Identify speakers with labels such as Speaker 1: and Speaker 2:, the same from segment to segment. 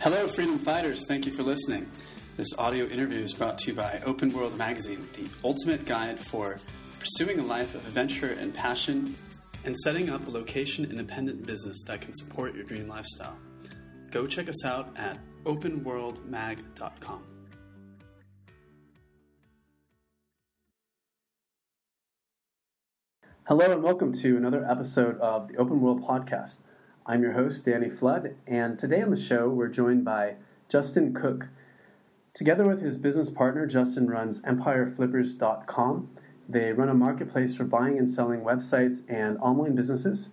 Speaker 1: Hello, freedom fighters. Thank you for listening. This audio interview is brought to you by Open World Magazine, the ultimate guide for pursuing a life of adventure and passion and setting up a location independent business that can support your dream lifestyle. Go check us out at openworldmag.com. Hello, and welcome to another episode of the Open World Podcast. I'm your host, Danny Flood, and today on the show we're joined by Justin Cooke. Together with his business partner, Justin runs EmpireFlippers.com. They run a marketplace for buying and selling websites and online businesses.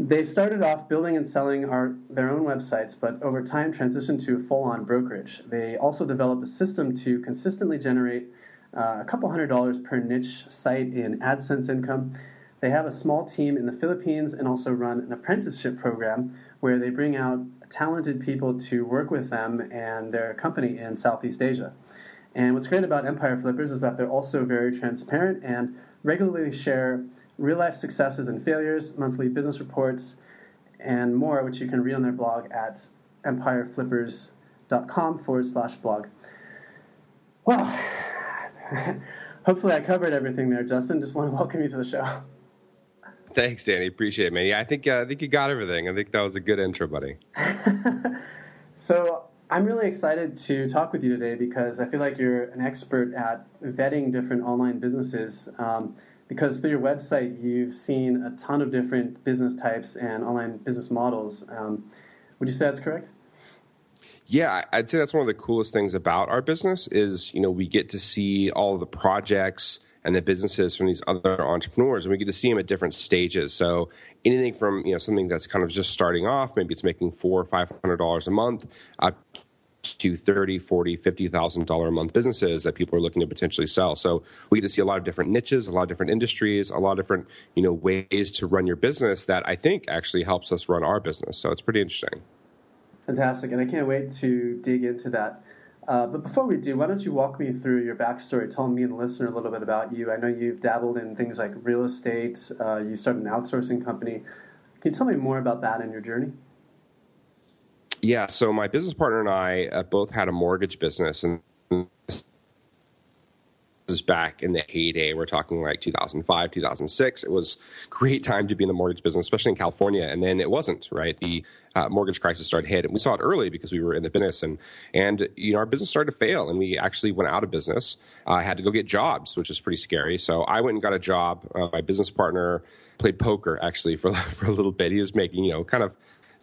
Speaker 1: They started off building and selling our, their own websites, but over time transitioned to full on brokerage. They also developed a system to consistently generate uh, a couple hundred dollars per niche site in AdSense income they have a small team in the Philippines and also run an apprenticeship program where they bring out talented people to work with them and their company in Southeast Asia. And what's great about Empire Flippers is that they're also very transparent and regularly share real life successes and failures, monthly business reports, and more, which you can read on their blog at empireflippers.com forward slash blog. Well, hopefully I covered everything there, Justin. Just want to welcome you to the show.
Speaker 2: Thanks, Danny. Appreciate it, man. Yeah, I think uh, I think you got everything. I think that was a good intro, buddy.
Speaker 1: so I'm really excited to talk with you today because I feel like you're an expert at vetting different online businesses. Um, because through your website, you've seen a ton of different business types and online business models. Um, would you say that's correct?
Speaker 2: Yeah, I'd say that's one of the coolest things about our business is you know we get to see all the projects and the businesses from these other entrepreneurs, and we get to see them at different stages. So anything from you know something that's kind of just starting off, maybe it's making four or five hundred dollars a month, up to 30 40 50 thousand dollar a month businesses that people are looking to potentially sell. So we get to see a lot of different niches a lot of different industries a lot of different you know ways to run your business that i think actually helps us run our business. So it's pretty interesting
Speaker 1: fantastic and i can't wait to dig into that uh, but before we do, why don't you walk me through your backstory, tell me and the listener a little bit about you. I know you've dabbled in things like real estate, uh, you started an outsourcing company. Can you tell me more about that and your journey?
Speaker 2: Yeah, so my business partner and I uh, both had a mortgage business, and is back in the heyday. We're talking like 2005, 2006. It was great time to be in the mortgage business, especially in California. And then it wasn't, right? The uh, mortgage crisis started hit, and we saw it early because we were in the business, and and you know our business started to fail, and we actually went out of business. I uh, had to go get jobs, which is pretty scary. So I went and got a job. Uh, my business partner played poker actually for for a little bit. He was making you know kind of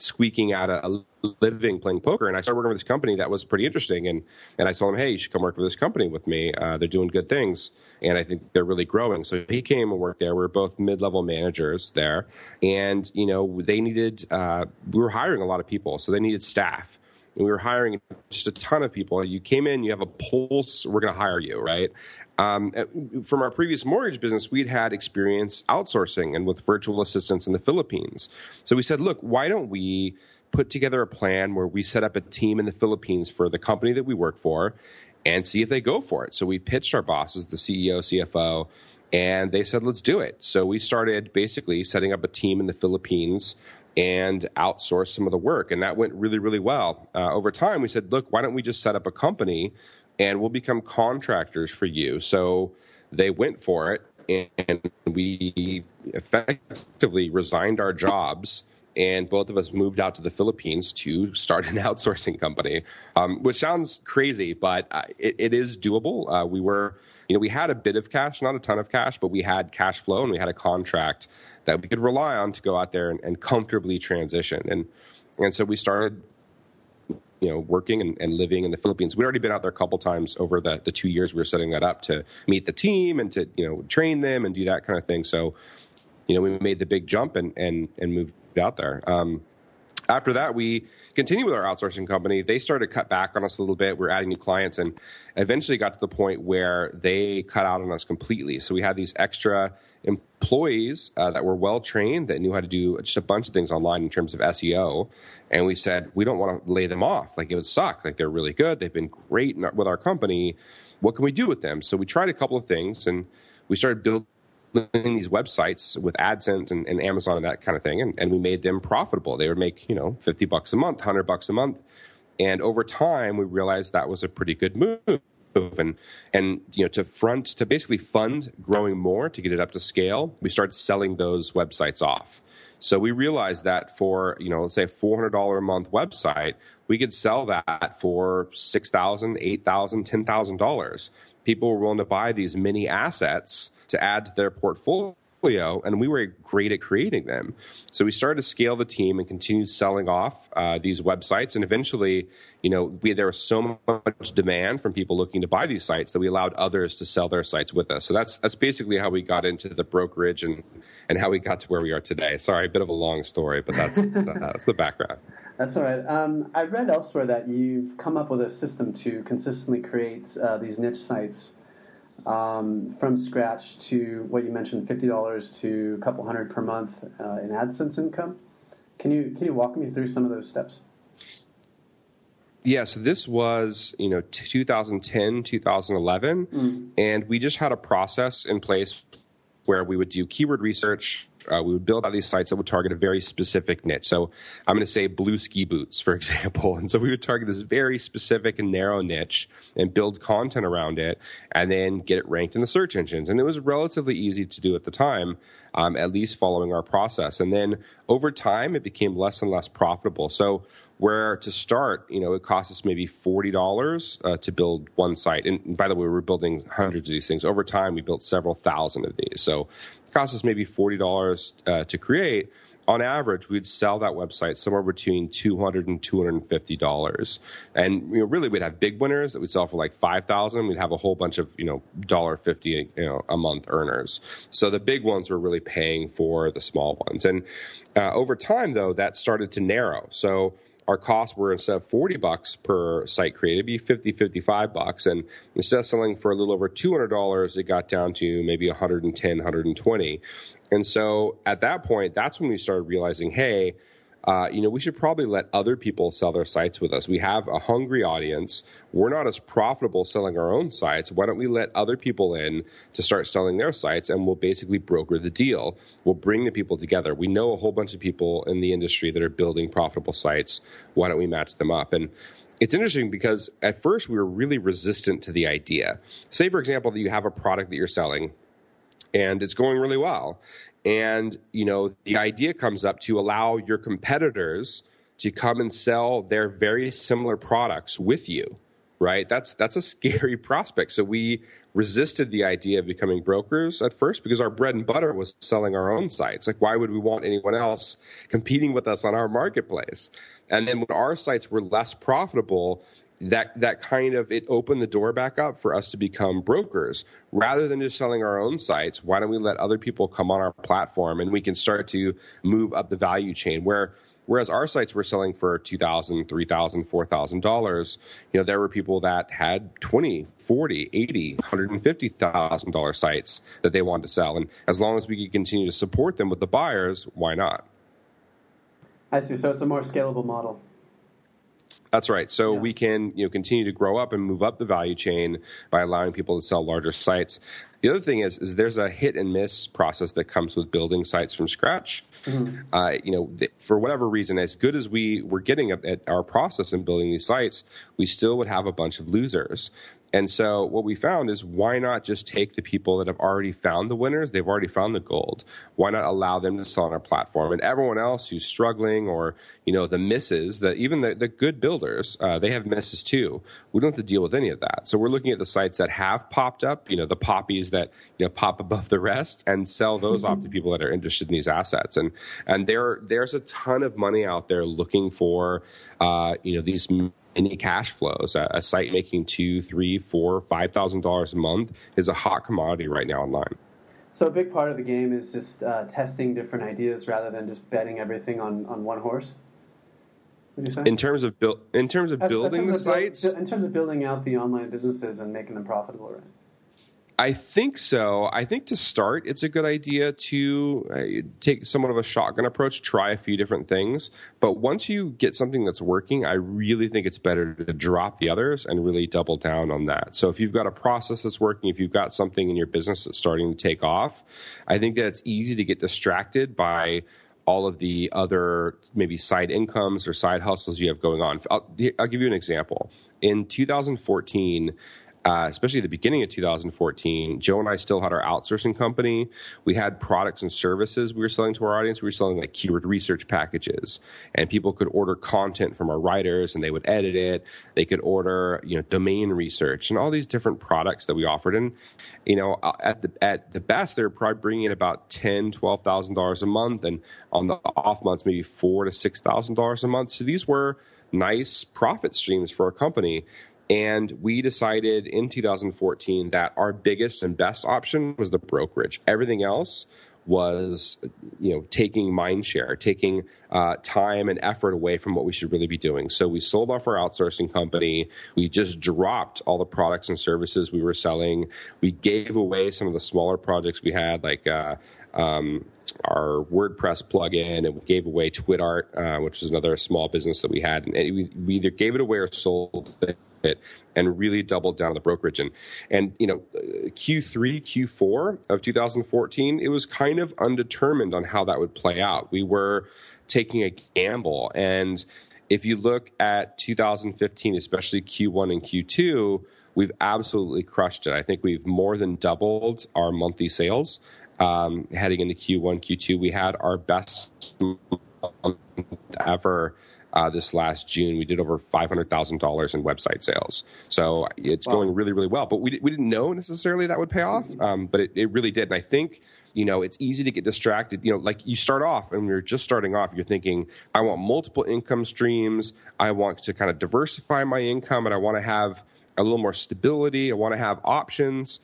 Speaker 2: squeaking out a, a, living playing poker. And I started working with this company that was pretty interesting. And, and I told him, hey, you should come work for this company with me. Uh, they're doing good things. And I think they're really growing. So he came and worked there. We were both mid level managers there. And, you know, they needed, uh, we were hiring a lot of people. So they needed staff. And we were hiring just a ton of people. You came in, you have a pulse, we're going to hire you, right? Um, from our previous mortgage business, we'd had experience outsourcing and with virtual assistants in the Philippines. So we said, look, why don't we put together a plan where we set up a team in the Philippines for the company that we work for and see if they go for it? So we pitched our bosses, the CEO, CFO, and they said, let's do it. So we started basically setting up a team in the Philippines and outsource some of the work. And that went really, really well. Uh, over time, we said, look, why don't we just set up a company and we'll become contractors for you. So they went for it, and we effectively resigned our jobs. And both of us moved out to the Philippines to start an outsourcing company, um, which sounds crazy, but uh, it, it is doable. Uh, we were, you know, we had a bit of cash, not a ton of cash, but we had cash flow and we had a contract that we could rely on to go out there and, and comfortably transition. And and so we started you know working and, and, living in the Philippines. We'd already been out there a couple times over the, the two years we were setting that up to meet the team and to you know train them and do that kind of thing. So you know we made the big jump and and and moved out there. Um, after that, we continued with our outsourcing company. They started to cut back on us a little bit. We are adding new clients and eventually got to the point where they cut out on us completely. So we had these extra employees uh, that were well trained that knew how to do just a bunch of things online in terms of SEO. And we said, we don't want to lay them off. Like it would suck. Like they're really good. They've been great with our company. What can we do with them? So we tried a couple of things and we started building these websites with AdSense and, and Amazon and that kind of thing. And, and we made them profitable. They would make, you know, 50 bucks a month, 100 bucks a month And over time, we realized that was a pretty good move and and you know to front to basically fund growing more to get it up to scale we started selling those websites off so we realized that for you know let's say a $400 a month website we could sell that for $6000 $8000 $10000 people were willing to buy these mini assets to add to their portfolio portfolio, and we were great at creating them. So we started to scale the team and continued selling off uh, these websites, and eventually, you know, we, there was so much demand from people looking to buy these sites that we allowed others to sell their sites with us. So that's that's basically how we got into the brokerage and and how we got to where we are today. Sorry, a bit of a long story, but that's that's the background.
Speaker 1: That's all right. Um, I read elsewhere that you've come up with a system to consistently create uh, these niche sites um, from scratch to what you mentioned, fifty dollars to a couple hundred per month uh, in AdSense income. Can you can you walk me through some of those steps?
Speaker 2: Yeah, so this was you know 2010, 2011, mm. and we just had a process in place where we would do keyword research uh, we would build out these sites that would target a very specific niche. So I'm going to say blue ski boots, for example. And so we would target this very specific and narrow niche and build content around it and then get it ranked in the search engines. And it was relatively easy to do at the time, um, at least following our process. And then over time, it became less and less profitable. So where to start, you know, it cost us maybe forty dollars uh, to build one site. And by the way, we were building hundreds of these things. Over time, we built several thousand of these. So cost us maybe $40 uh, to create, on average, we'd sell that website somewhere between $200 and $250. And you know, really, we'd have big winners that we'd sell for like 5000 We'd have a whole bunch of, you know, $1.50 you know, a month earners. So the big ones were really paying for the small ones. And uh, over time, though, that started to narrow. So our costs were instead of 40 bucks per site created, be 50, 55 bucks. And instead of selling for a little over $200, it got down to maybe 110, 120. And so at that point, that's when we started realizing, hey, uh, you know, we should probably let other people sell their sites with us. We have a hungry audience. We're not as profitable selling our own sites. Why don't we let other people in to start selling their sites and we'll basically broker the deal? We'll bring the people together. We know a whole bunch of people in the industry that are building profitable sites. Why don't we match them up? And it's interesting because at first we were really resistant to the idea. Say, for example, that you have a product that you're selling and it's going really well and you know the idea comes up to allow your competitors to come and sell their very similar products with you right? That's that's a scary prospect. So we resisted the idea of becoming brokers at first because our bread and butter was selling our own sites. Like why would we want anyone else competing with us on our marketplace? And then when our sites were less profitable that that kind of it opened the door back up for us to become brokers. Rather than just selling our own sites why don't we let other people come on our platform and we can start to move up the value chain where whereas our sites were selling for $2000 $3000 $4000 you know there were people that had 20 40 80 150000 dollar sites that they wanted to sell. And as long as we could continue to support them with the buyers why not?
Speaker 1: I see. So it's a more scalable model
Speaker 2: that's right. So yeah. we can you know continue to grow up and move up the value chain by allowing people to sell larger sites. The other thing is, is there's a hit and miss process that comes with building sites from scratch. Mm-hmm. Uh, you know, th- for whatever reason, as good as we were getting at, at our process in building these sites, we still would have a bunch of losers. And so what we found is why not just take the people that have already found the winners, they've already found the gold. Why not allow them to sell on our platform? And everyone else who's struggling or, you know, the misses, that even the, the good builders, uh, they have misses too. We don't have to deal with any of that. So we're looking at the sites that have popped up, you know, the poppies that, you know, pop above the rest and sell those off to mm-hmm. people that are interested in these assets. And, and there, there's a ton of money out there looking for, uh, you know, these any cash flows. A, a site making two, three, four, five thousand dollars a month is a hot commodity right now online.
Speaker 1: So a big part of the game is just uh, testing different ideas rather than just betting everything on, on one horse.
Speaker 2: In terms of build, in terms of building the sites,
Speaker 1: in terms of building out the online businesses and making them profitable, right?
Speaker 2: I think so. I think to start, it's a good idea to uh, take somewhat of a shotgun approach, try a few different things. But once you get something that's working, I really think it's better to drop the others and really double down on that. So if you've got a process that's working, if you've got something in your business that's starting to take off, I think that it's easy to get distracted by all of the other maybe side incomes or side hustles you have going on. I'll, I'll give you an example. In 2014, uh, especially at the beginning of 2014, Joe and I still had our outsourcing company. We had products and services we were selling to our audience. We were selling like keyword research packages, and people could order content from our writers, and they would edit it. They could order, you know, domain research and all these different products that we offered. And you know, uh, at the at the best, they were probably bringing in about ten, twelve thousand dollars a month, and on the off months, maybe four to six thousand dollars a month. So these were nice profit streams for our company. And we decided in 2014 that our biggest and best option was the brokerage. Everything else was, you know, taking mind share, taking uh, time and effort away from what we should really be doing. So we sold off our outsourcing company. We just dropped all the products and services we were selling. We gave away some of the smaller projects we had, like. Uh, um, our WordPress plugin, and we gave away TwitArt, uh, which was another small business that we had. And we, we either gave it away or sold it it and really doubled down on the brokerage. And, and you know, Q3, Q4 of 2014, it was kind of undetermined on how that would play out. We were taking a gamble. And if you look at 2015, especially Q1 and Q2, we've absolutely crushed it. I think we've more than doubled our monthly sales. Um, heading into Q1, Q2, we had our best ever uh, this last June. We did over five hundred thousand dollars in website sales, so it's wow. going really, really well. But we we didn't know necessarily that would pay off, um, but it, it really did. And I think you know it's easy to get distracted you know like you start off and you're just starting off you're thinking i want multiple income streams i want to kind of diversify my income and i want to have a little more stability i want to have options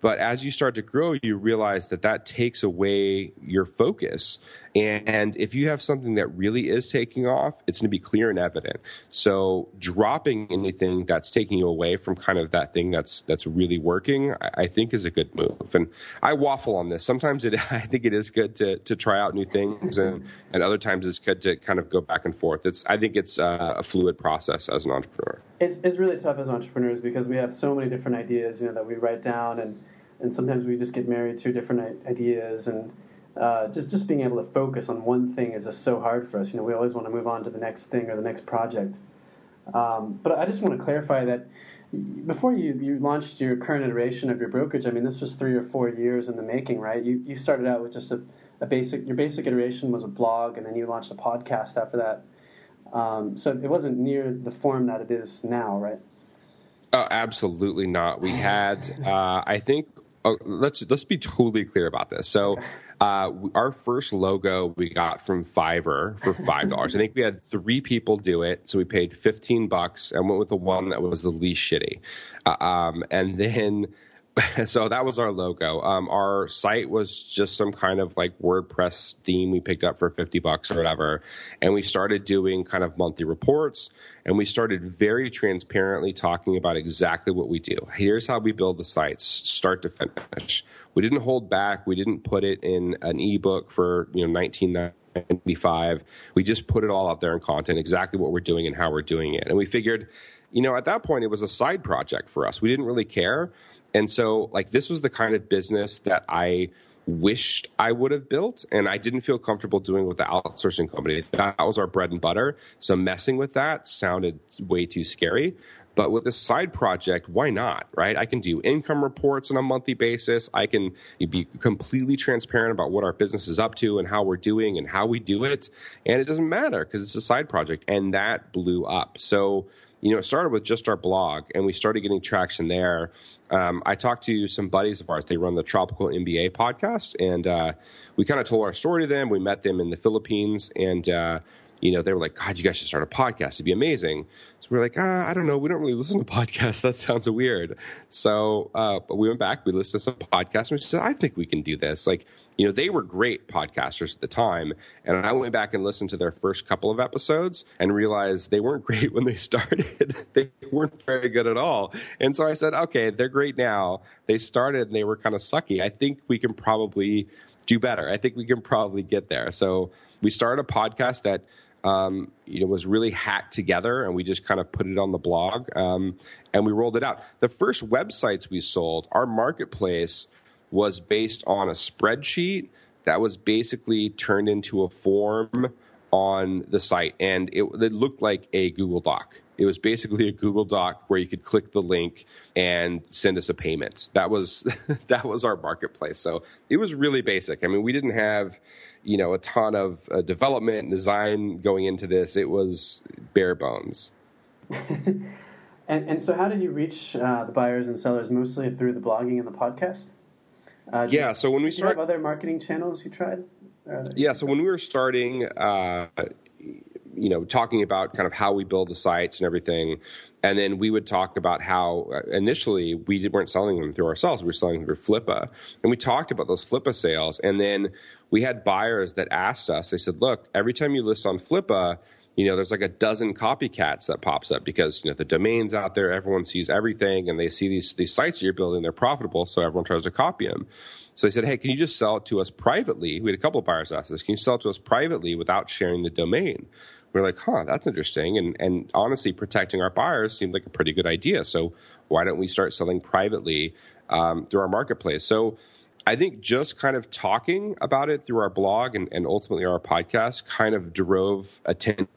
Speaker 2: but as you start to grow, you realize that that takes away your focus. And if you have something that really is taking off, it's going to be clear and evident. So dropping anything that's taking you away from kind of that thing that's that's really working, I, think is a good move. And I waffle on this. Sometimes it, I think it is good to to try out new things, and and other times it's good to kind of go back and forth. It's I think it's a, a fluid process as an entrepreneur.
Speaker 1: It's it's really tough as entrepreneurs because we have so many different ideas, you know, that we write down and and sometimes we just get married to different ideas and uh, just just being able to focus on one thing is just so hard for us. You know, we always want to move on to the next thing or the next project. Um, but I just want to clarify that before you, you launched your current iteration of your brokerage, I mean, this was three or four years in the making, right? You you started out with just a, a basic your basic iteration was a blog, and then you launched a podcast after that. Um, so it wasn't near the form that it is now, right?
Speaker 2: Oh, absolutely not. We had, uh, I think, oh, let's let's be totally clear about this. So, uh, our first logo we got from Fiverr for five dollars. I think we had three people do it, so we paid fifteen bucks and went with the one that was the least shitty. Uh, um, and then so that was our logo. Um, our site was just some kind of like WordPress theme we picked up for 50 bucks or whatever. And we started doing kind of monthly reports and we started very transparently talking about exactly what we do. Here's how we build the sites, start to finish. We didn't hold back. We didn't put it in an ebook for, you know, 1995. We just put it all out there in content, exactly what we're doing and how we're doing it. And we figured, you know, at that point, it was a side project for us. We didn't really care. And so, like, this was the kind of business that I wished I would have built, and I didn't feel comfortable doing with the outsourcing company. That was our bread and butter. So, messing with that sounded way too scary. But with this side project, why not, right? I can do income reports on a monthly basis. I can be completely transparent about what our business is up to and how we're doing and how we do it. And it doesn't matter because it's a side project. And that blew up. So, you know, it started with just our blog and we started getting traction there. Um, I talked to some buddies of ours. They run the Tropical MBA podcast, and uh, we kind of told our story to them. We met them in the Philippines, and uh, you know, they were like, God, you guys should start a podcast. It'd be amazing. So we are like, ah, I don't know. We don't really listen to podcasts. That sounds weird. So, uh, but we went back, we listened to some podcasts, and we said, I think we can do this. Like, you know, they were great podcasters at the time. And I went back and listened to their first couple of episodes and realized they weren't great when they started. they weren't very good at all. And so I said, okay, they're great now. They started and they were kind of sucky. I think we can probably do better. I think we can probably get there. So we started a podcast that um, you know, was really hacked together, and we just kind of put it on the blog, um, and we rolled it out. The first websites we sold, our marketplace was based on a spreadsheet that was basically turned into a form on the site, and it, it, looked like a Google Doc. It was basically a Google Doc where you could click the link and send us a payment. That was that was our marketplace. So it was really basic. I mean, we didn't have you know a ton of uh, development and design going into this. It was bare bones.
Speaker 1: and, and so, how did you reach uh, the buyers and sellers? Mostly through the blogging and the podcast.
Speaker 2: Uh, yeah. You, so when we
Speaker 1: started, other marketing channels you tried.
Speaker 2: Yeah. So when we were starting, uh, you know, talking about kind of how we build the sites and everything, and then we would talk about how uh, initially we weren't selling them through ourselves; we were selling them through Flippa, and we talked about those Flippa sales, and then we had buyers that asked us. They said, "Look, every time you list on Flippa." you know, there's like a dozen copycats that pops up because you know the domains out there, everyone sees everything, and they see these these sites you're building, they're profitable, so everyone tries to copy them. So they said, hey, can you just sell it to us privately? We had a couple of buyers ask this. Can you sell it to us privately without sharing the domain? We are like, huh, that's interesting. And and honestly, protecting our buyers seemed like a pretty good idea. So why don't we start selling privately um, through our marketplace? So I think just kind of talking about it through our blog and, and ultimately our podcast kind of drove attention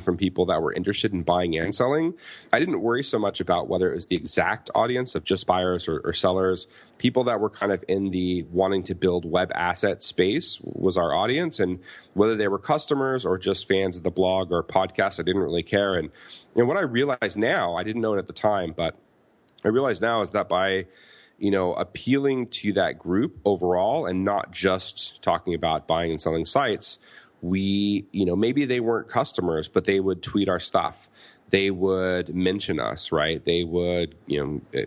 Speaker 2: from people that were interested in buying and selling. I didn't worry so much about whether it was the exact audience of just buyers or, or, sellers. People that were kind of in the wanting to build web asset space was our audience. And whether they were customers or just fans of the blog or podcast, I didn't really care. And, and what I realize now, I didn't know it at the time, but I realize now is that by you know, appealing to that group overall and not just talking about buying and selling sites, we, you know, maybe they weren't customers, but they would tweet our stuff. They would mention us, right? They would, you know, eh,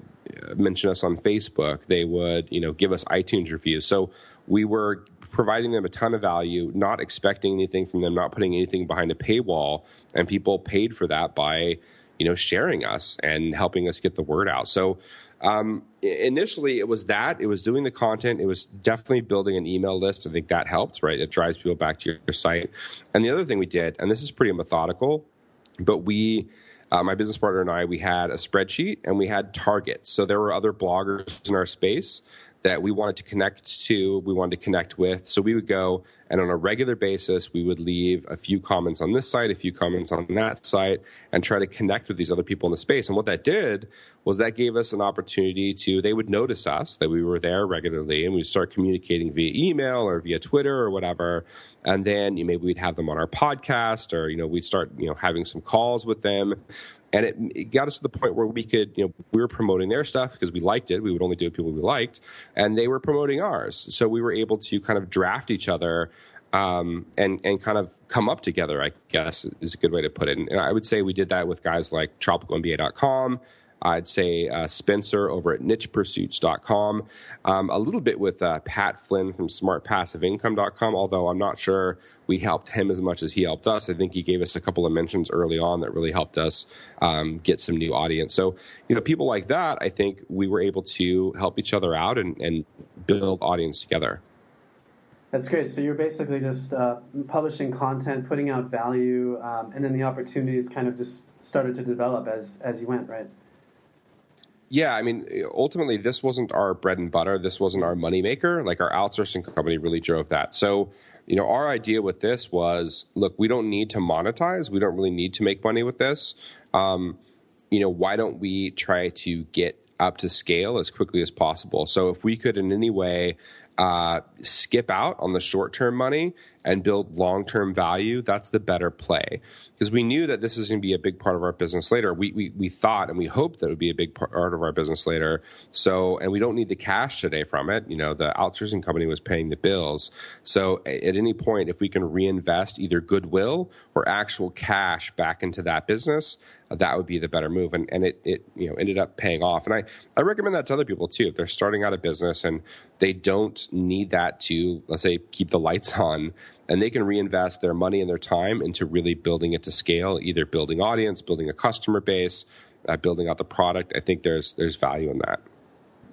Speaker 2: mention us on Facebook. They would, you know, give us iTunes reviews. So we were providing them a ton of value, not expecting anything from them, not putting anything behind a paywall, and people paid for that by, you know, sharing us and helping us get the word out. So um, initially, it was that. It was doing the content. It was definitely building an email list. I think that helped, right? It drives people back to your, site. And the other thing we did, and this is pretty methodical, but we, uh, my business partner and I, we had a spreadsheet and we had targets. So there were other bloggers in our space that we wanted to connect to, we wanted to connect with. So we would go and on a regular basis, we would leave a few comments on this site, a few comments on that site, and try to connect with these other people in the space. And what that did was that gave us an opportunity to, they would notice us that we were there regularly and we'd start communicating via email or via Twitter or whatever. And then you know, maybe we'd have them on our podcast or, you know, we'd start, you know, having some calls with them and it, it, got us to the point where we could, you know, we were promoting their stuff because we liked it. We would only do people we liked, and they were promoting ours. So we were able to kind of draft each other um, and and kind of come up together. I guess is a good way to put it. And I would say we did that with guys like TropicalMBA.com, I'd say uh, Spencer over at nichepursuits.com. Um, a little bit with uh, Pat Flynn from smartpassiveincome.com, although I'm not sure we helped him as much as he helped us. I think he gave us a couple of mentions early on that really helped us um, get some new audience. So, you know, people like that, I think we were able to help each other out and, and build audience together.
Speaker 1: That's great. So you're basically just uh, publishing content, putting out value, um, and then the opportunities kind of just started to develop as as you went, right?
Speaker 2: yeah, I mean, ultimately, this wasn't our bread and butter. This wasn't our moneymaker. Like our outsourcing company really drove that. So, you know, our idea with this was, look, we don't need to monetize. We don't really need to make money with this. Um, you know, why don't we try to get up to scale as quickly as possible? So, if we could in any way uh, skip out on the short term money and build long term value, that's the better play because we knew that this is going to be a big part of our business later. We, we, we thought and we hoped that it would be a big part of our business later. So, and we don't need the cash today from it. You know, the outsourcing company was paying the bills. So at any point, if we can reinvest either goodwill or actual cash back into that business, uh, that would be the better move. And, and it, it, you know, ended up paying off. And I, I recommend that to other people too. If they're starting out a business and they don't need that to, let's say, keep the lights on, and they can reinvest their money and their time into really building it to scale, either building audience, building a customer base, uh, building out the product. I think there's there's value in that.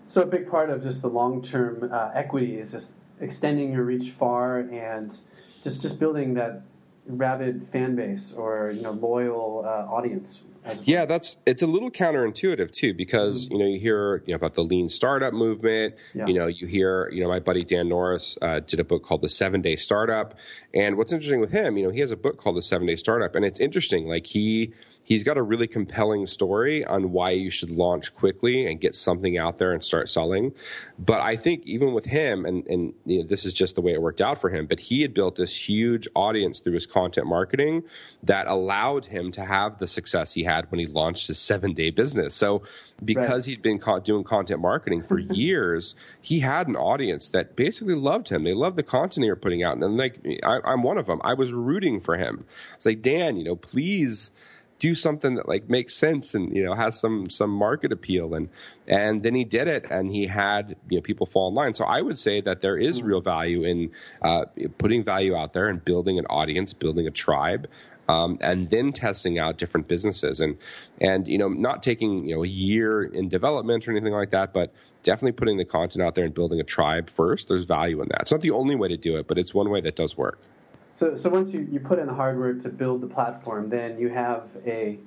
Speaker 1: So a big part of just the long term uh, equity is just extending your reach far and just just building that rabid fan base or you know loyal uh, audience.
Speaker 2: Yeah, that's it's a little counterintuitive too because mm-hmm. you know you hear you know about the lean startup movement. Yeah. You know you hear you know my buddy Dan Norris uh, did a book called The Seven Day Startup, and what's interesting with him, you know, he has a book called The Seven Day Startup, and it's interesting. Like he he's got a really compelling story on why you should launch quickly and get something out there and start selling. But I think even with him, and, and you know, this is just the way it worked out for him, but he had built this huge audience through his content marketing that allowed him to have the success he had when he launched his seven day business. So because right. he'd been doing content marketing for mm-hmm. years, he had an audience that basically loved him. They loved the content he was putting out. And like, I, I'm one of them. I was rooting for him. It's like, Dan, you know, please do something that like makes sense and you know has some some market appeal. And and then he did it and he had you know people fall in line. So i would say that there is real value in uh, putting value out there and building an audience building a tribe um, and then testing out different businesses. And and you know not taking you know a year in development or anything like that but definitely putting the content out there and building a tribe first. There's value in that. It's not the only way to do it but it's one way that does work
Speaker 1: so, so once you, you put in the hard work to build the platform, then you have a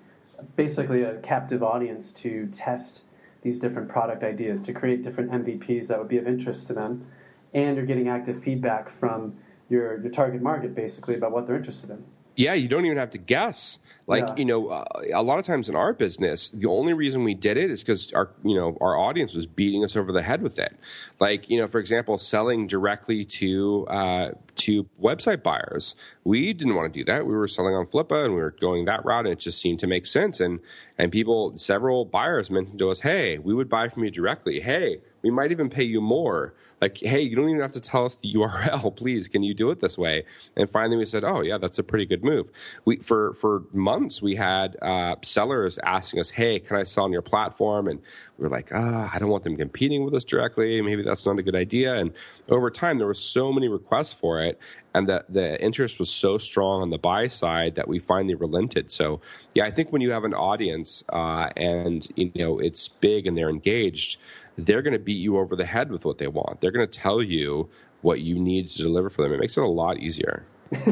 Speaker 1: basically a captive audience to test these different product ideas, to create different MVPs that would be of interest to them, and you're getting active feedback from your, your target market basically about what they're interested in
Speaker 2: yeah, you don't even have to guess. Like yeah. you know, uh, a lot of times in our business, the only reason we did it is because our you know our audience was beating us over the head with it. Like you know, for example, selling directly to uh, to website buyers, we didn't want to do that. We were selling on Flippa and we were going that route, and it just seemed to make sense. And and people, several buyers mentioned to us, "Hey, we would buy from you directly. Hey, we might even pay you more." Like, hey, you don't even have to tell us the URL. Please, can you do it this way? And finally, we said, oh yeah, that's a pretty good move. We for for months we had uh, sellers asking us, hey, can I sell on your platform? And we were like, ah, oh, I don't want them competing with us directly. Maybe that's not a good idea. And over time, there were so many requests for it, and the the interest was so strong on the buy side that we finally relented. So yeah, I think when you have an audience uh, and you know it's big and they're engaged they're going to beat you over the head with what they want. They're going to tell you what you need to deliver for them. It makes it a lot easier.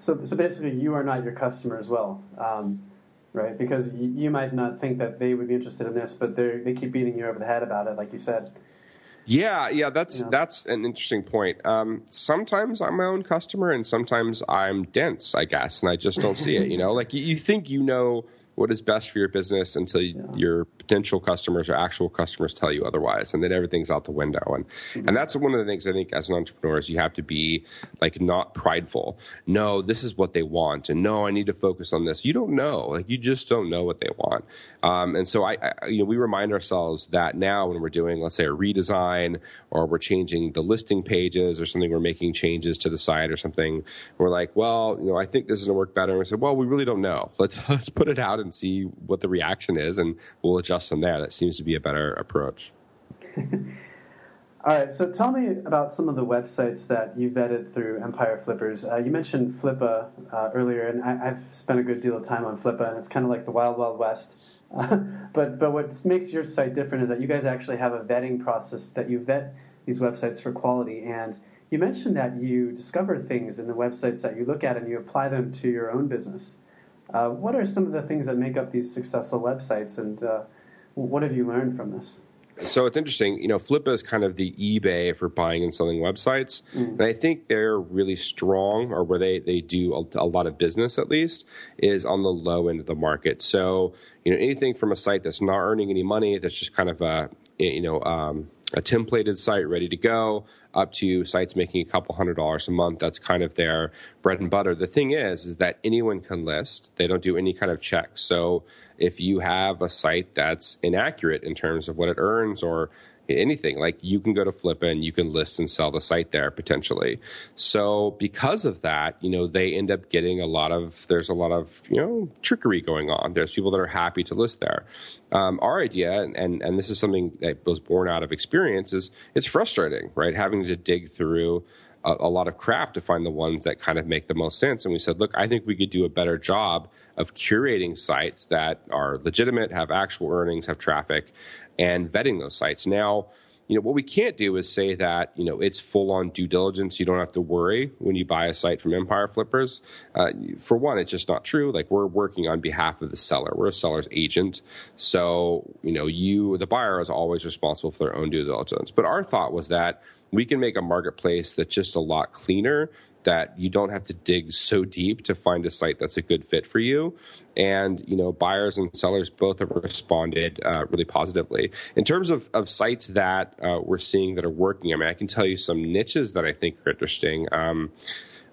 Speaker 1: so, so basically, you are not your customer as well, um, right? Because you, you, might not think that they would be interested in this, but they they keep beating you over the head about it, like you said.
Speaker 2: Yeah, yeah, that's that's an interesting point. Um, sometimes I'm my own customer, and sometimes I'm dense, I guess, and I just don't see it. You know, like you, you think you know what is best for your business until yeah. your potential customers or actual customers tell you otherwise and then everything's out the window. And mm-hmm. and that's one of the things i think as an entrepreneur is you have to be like not prideful. No this is what they want and no i need to focus on this. You don't know. Like you just don't know what they want. Um, and so I, I you know we remind ourselves that now when we're doing let's say a redesign or we're changing the listing pages or something we're making changes to the site or something we're like well you know i think this is going to work better. And we said well we really don't know. Let's let's put it out and see what the reaction is, and we'll adjust from there. That seems to be a better approach.
Speaker 1: All right, so tell me about some of the websites that you vetted through Empire Flippers. Uh, you mentioned Flippa uh, earlier, and I, have spent a good deal of time on Flippa, and it's kind of like the Wild Wild West. Uh, but but what makes your site different is that you guys actually have a vetting process that you vet these websites for quality. And you mentioned that you discover things in the websites that you look at and you apply them to your own business. Uh, what are some of the things that make up these successful websites, and uh, what have you learned from this?
Speaker 2: So it's interesting, you know, Flippa is kind of the eBay for buying and selling websites, mm. and I think they're really strong, or where they they do a, a, lot of business at least, is on the low end of the market. So you know, anything from a site that's not earning any money, that's just kind of a you know um, a templated site ready to go up to sites making a couple hundred dollars a month. That's kind of their bread and butter. The thing is is that anyone can list. They don't do any kind of checks. So if you have a site that's inaccurate in terms of what it earns or anything. Like you can go to Flippa and you can list and sell the site there potentially. So because of that, you know, they end up getting a lot of, there's a lot of, you know, trickery going on. There's people that are happy to list there. Um, our idea, and, and this is something that was born out of experience, is it's frustrating, right? Having to dig through a, a lot of crap to find the ones that kind of make the most sense. And we said, look, I think we could do a better job of curating sites that are legitimate, have actual earnings, have traffic, and vetting those sites. Now, you know, what we can't do is say that, you know, it's full on due diligence. You don't have to worry when you buy a site from Empire Flippers. Uh, for one, it's just not true. Like we're working on behalf of the seller. We're a seller's agent. So, you know, you, the buyer is always responsible for their own due diligence. But our thought was that we can make a marketplace that's just a lot cleaner that you don't have to dig so deep to find a site that's a good fit for you. And you know, buyers and sellers both have responded uh, really positively. In terms of, of sites that uh, we're seeing that are working, I mean, I can tell you some niches that I think are interesting. Um,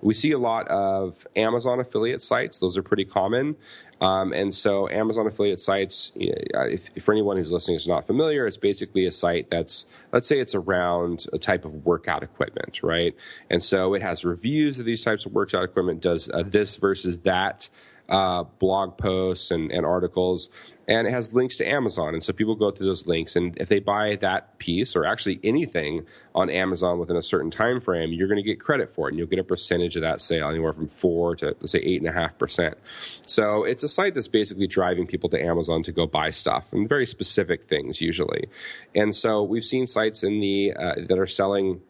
Speaker 2: we see a lot of Amazon affiliate sites; those are pretty common. Um, and so, Amazon affiliate sites, if, if, for anyone who's listening is not familiar, it's basically a site that's, let's say, it's around a type of workout equipment, right? And so, it has reviews of these types of workout equipment, does uh, this versus that uh, blog posts and, and articles, and it has links to Amazon. And so people go through those links, and if they buy that piece or actually anything on Amazon within a certain time frame, you're going to get credit for it, and you'll get a percentage of that sale, anywhere from four to let's say eight and a half percent. So it's a site that's basically driving people to Amazon to go buy stuff and very specific things usually. And so we've seen sites in the uh, that are selling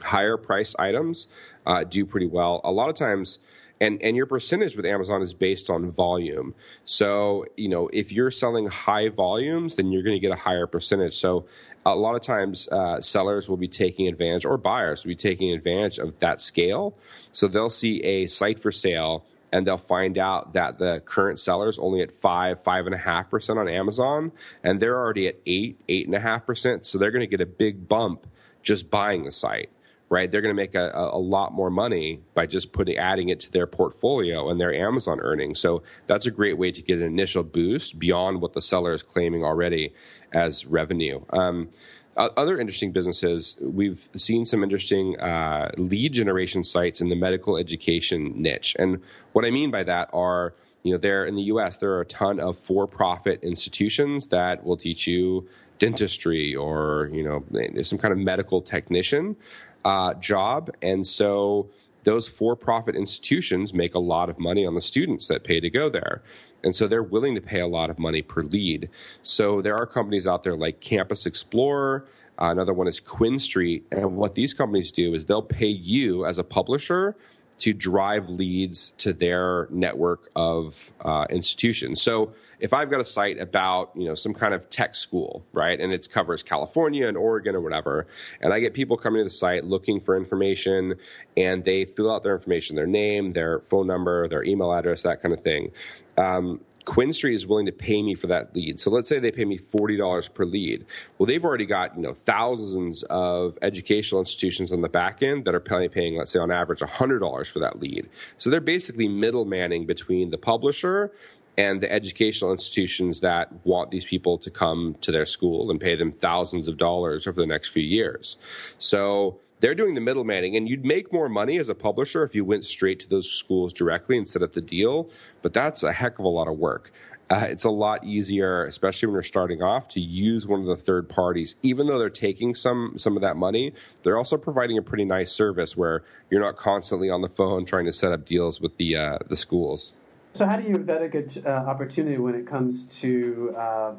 Speaker 2: higher price items uh, do pretty well. A lot of times and and your percentage with Amazon is based on volume. So you know if you're selling high volumes, then you're going to get a higher percentage. So a lot of times uh, sellers will be taking advantage, or buyers will be taking advantage of that scale. So they'll see a site for sale. And they'll find out that the current seller is only at five, five and a half percent on Amazon, and they're already at eight, eight and a half percent. So they're going to get a big bump just buying the site right? They're going to make a, a, lot more money by just putting adding it to their portfolio and their Amazon earnings. So that's a great way to get an initial boost beyond what the seller is claiming already as revenue. Um, other interesting businesses, we've seen some interesting uh, lead generation sites in the medical education niche. And what I mean by that are, you know, there in the US, there are a ton of for profit institutions that will teach you dentistry or, you know, some kind of medical technician uh, job. And so those for profit institutions make a lot of money on the students that pay to go there. And so they're willing to pay a lot of money per lead. So there are companies out there like Campus Explorer. Uh, another one is QuinStreet. And what these companies do is they'll pay you as a publisher to drive leads to their network of uh, institutions. So if I've got a site about you know some kind of tech school, right, and it covers California and Oregon or whatever, and I get people coming to the site looking for information, and they fill out their information, their name, their phone number, their email address, that kind of thing. Um, QuinStreet is willing to pay me for that lead. So let's say they pay me forty dollars per lead. Well, they've already got you know thousands of educational institutions on the back end that are paying, let's say on average hundred dollars for that lead. So they're basically middlemaning between the publisher and the educational institutions that want these people to come to their school and pay them thousands of dollars over the next few years. So they're doing the middlemaning, and you'd make more money as a publisher if you went straight to those schools directly and set up the deal. But that's a heck of a lot of work. Uh, it's a lot easier, especially when you're starting off, to use one of the third parties. Even though they're taking some some of that money, they're also providing a pretty nice service where you're not constantly on the phone trying to set up deals with the uh, the schools.
Speaker 1: So, how do you vet a good uh, opportunity when it comes to uh,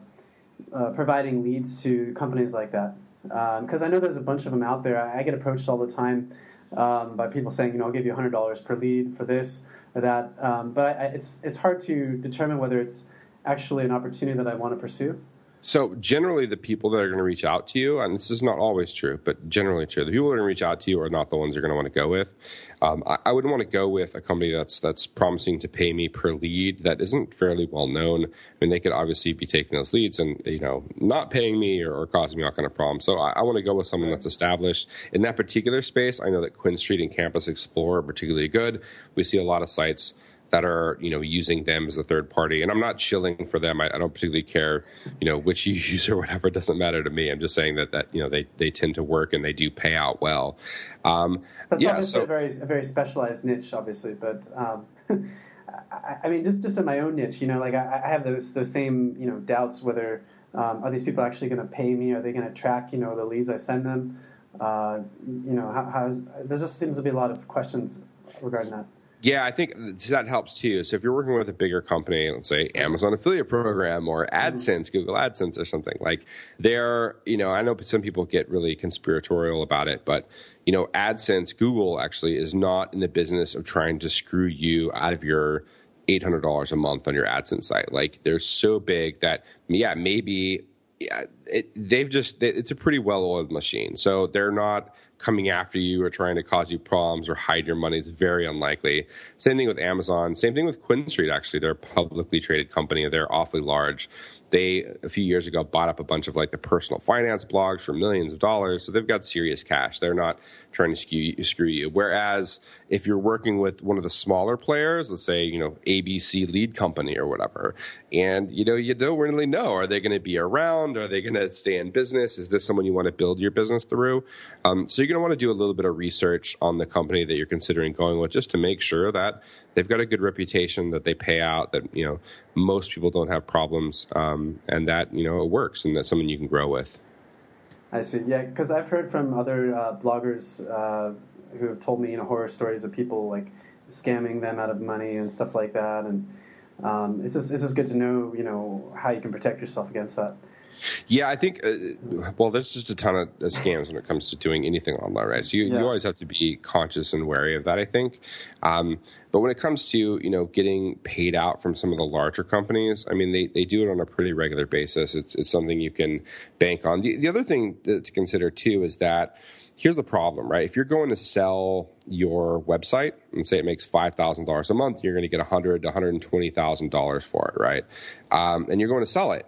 Speaker 1: uh, providing leads to companies like that? Because um, I know there's a bunch of them out there. I, I get approached all the time um, by people saying, you know, I'll give you $100 per lead for this or that. Um, but I, it's it's hard to determine whether it's actually an opportunity that I want to pursue.
Speaker 2: So generally, the people that are going to reach out to you, and this is not always true, but generally true, the people that are going to reach out to you are not the ones you're going to want to go with. Um, I, I, would want to go with a company that's that's promising to pay me per lead that isn't fairly well known. I mean, they could obviously be taking those leads and you know not paying me or, or causing me all kind of problems. So I, I want to go with someone that's established in that particular space. I know that QuinStreet and Campus Explorer are particularly good. We see a lot of sites that are you know using them as a third party. And I'm not shilling for them. I, I, don't particularly care, you know, which you use or whatever. It doesn't matter to me. I'm just saying that that you know they they tend to work and they do pay out well.
Speaker 1: Um, That's yeah, so, a very a very specialized niche, obviously, but. Um, I, I mean, just just in my own niche, you know, like I, I have those those same you know doubts whether um, are these people actually going to pay me? Are they going to track you know the leads I send them? Uh, you know, how, how's there just seems to be a lot of questions regarding that.
Speaker 2: Yeah, I think that helps too. So if you're working with a bigger company, let's say Amazon affiliate program or AdSense, mm-hmm. Google AdSense or something, like they're, you know, I know some people get really conspiratorial about it, but you know, AdSense, Google actually is not in the business of trying to screw you out of your $800 a month on your AdSense site. Like they're so big that, yeah, maybe it, they've just, it's a pretty well oiled machine. So they're not coming after you or trying to cause you problems or hide your money. It's very unlikely. Same thing with Amazon. Same thing with QuinStreet. actually. They're a publicly traded company. They're awfully large they a few years ago bought up a bunch of like the personal finance blogs for millions of dollars so they've got serious cash they're not trying to screw, screw you whereas if you're working with one of the smaller players let's say you know abc lead company or whatever and you know you don't really know. Are they going to be around? Are they going to stay in business? Is this someone you want to build your business through? Um, so you're going to want to do a little bit of research on the company that you're considering going with just to make sure that they've got a good reputation that they pay out that you know most people don't have problems um, and that you know it works and that's something you can grow with.
Speaker 1: I see. Yeah because i've heard from other uh, bloggers uh, who have told me you know horror stories of people like scamming them out of money and stuff like that. And um, it's just it's just good to know you know how you can protect yourself against that
Speaker 2: yeah, I think. Uh, well, there's just a ton of scams when it comes to doing anything online, right? So you, yeah. you always have to be conscious and wary of that. I think. Um, but when it comes to you know getting paid out from some of the larger companies, I mean they, they do it on a pretty regular basis. It's it's something you can bank on. The, the other thing to consider too is that here's the problem, right? If you're going to sell your website and say it makes five thousand dollars a month, you're going to get a hundred to one hundred twenty thousand dollars for it, right? Um, and you're going to sell it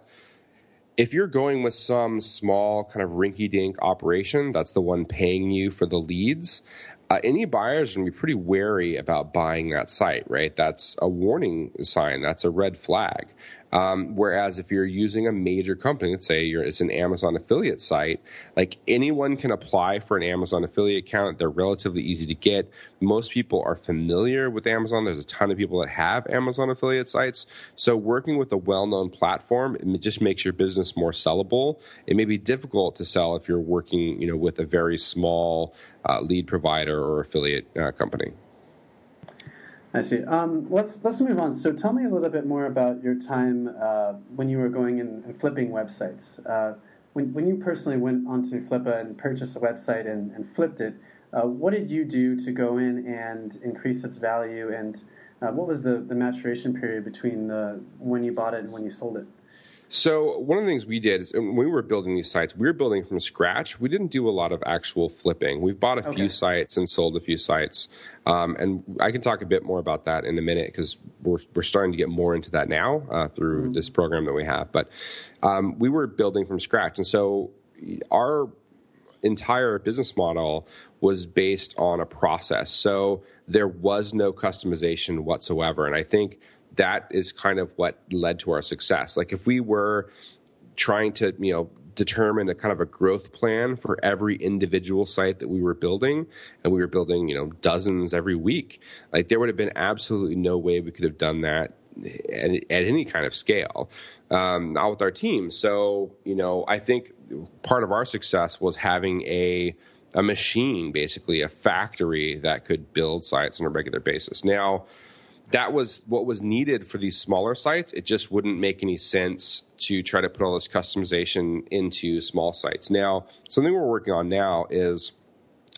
Speaker 2: if you're going with some small kind of rinky dink operation, that's the one paying you for the leads. Uh, any buyers are going to be pretty wary about buying that site, right? That's a warning sign. That's a red flag. Um, whereas if you're using a major company, let's say it's an Amazon affiliate site, like anyone can apply for an Amazon affiliate account. They're relatively easy to get. Most people are familiar with Amazon. There's a ton of people that have Amazon affiliate sites. So working with a well-known platform it just makes your business more sellable. It may be difficult to sell if you're working, you know, with a very small uh, lead provider or affiliate uh, company.
Speaker 1: I see. Um, let's let's move on. So, tell me a little bit more about your time uh, when you were going and, flipping websites. Uh, when when you personally went onto Flippa and purchased a website and, and flipped it, uh, what did you do to go in and increase its value? And uh, what was the, the maturation period between the when you bought it and when you sold it?
Speaker 2: So one of the things we did is when we were building these sites, we were building from scratch. We didn't do a lot of actual flipping. We've bought a okay. few sites and sold a few sites, um, and I can talk a bit more about that in a minute because we're we're starting to get more into that now uh, through mm-hmm. this program that we have. But um, we were building from scratch, and so our entire business model was based on a process. So there was no customization whatsoever, and I think that is kind of what led to our success. Like if we were trying to, you know, determine a kind of a growth plan for every individual site that we were building and we were building you know dozens every week like there would have been absolutely no way we could have done that at, at any kind of scale. Um, not with our team. So you know i think part of our success was having a a machine basically a factory that could build sites on a regular basis. Now that was what was needed for these smaller sites. It just wouldn't make any sense to try to put all this customization into small sites. Now, something we're working on now is,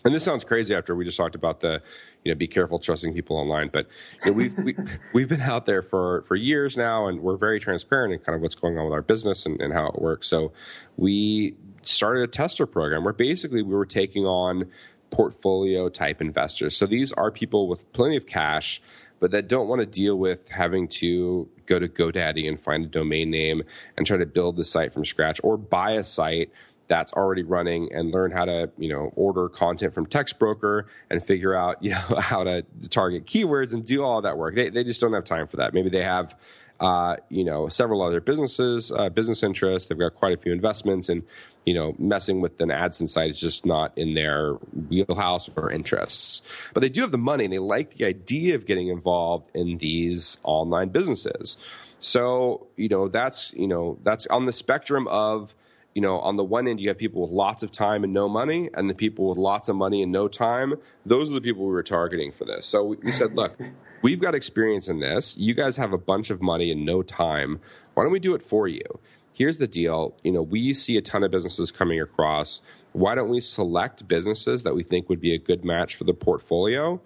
Speaker 2: and this sounds crazy after we just talked about the, you know, be careful trusting people online. But you know, we've we, have we have been out there for for years now, and we're very transparent in kind of what's going on with our business and, and how it works. So we started a tester program where basically we were taking on portfolio type investors. So these are people with plenty of cash but that don't want to deal with having to go to GoDaddy and find a domain name and try to build the site from scratch or buy a site that's already running and learn how to you know order content from Textbroker and figure out you know how to target keywords and do all that work. They they just don't have time for that. Maybe they have uh, you know several other businesses, uh, business interests. They've got quite a few investments, and you know, messing with an AdSense site is just not in their wheelhouse or interests. But they do have the money and they like the idea of getting involved in these online businesses. So, you know, that's, you know, that's on the spectrum of, you know, on the one end, you have people with lots of time and no money, and the people with lots of money and no time. Those are the people we were targeting for this. So we, we said, look, we've got experience in this. You guys have a bunch of money and no time. Why don't we do it for you? Here's the deal. You know, we see a ton of businesses coming across. Why don't we select businesses that we think would be a good match for the portfolio?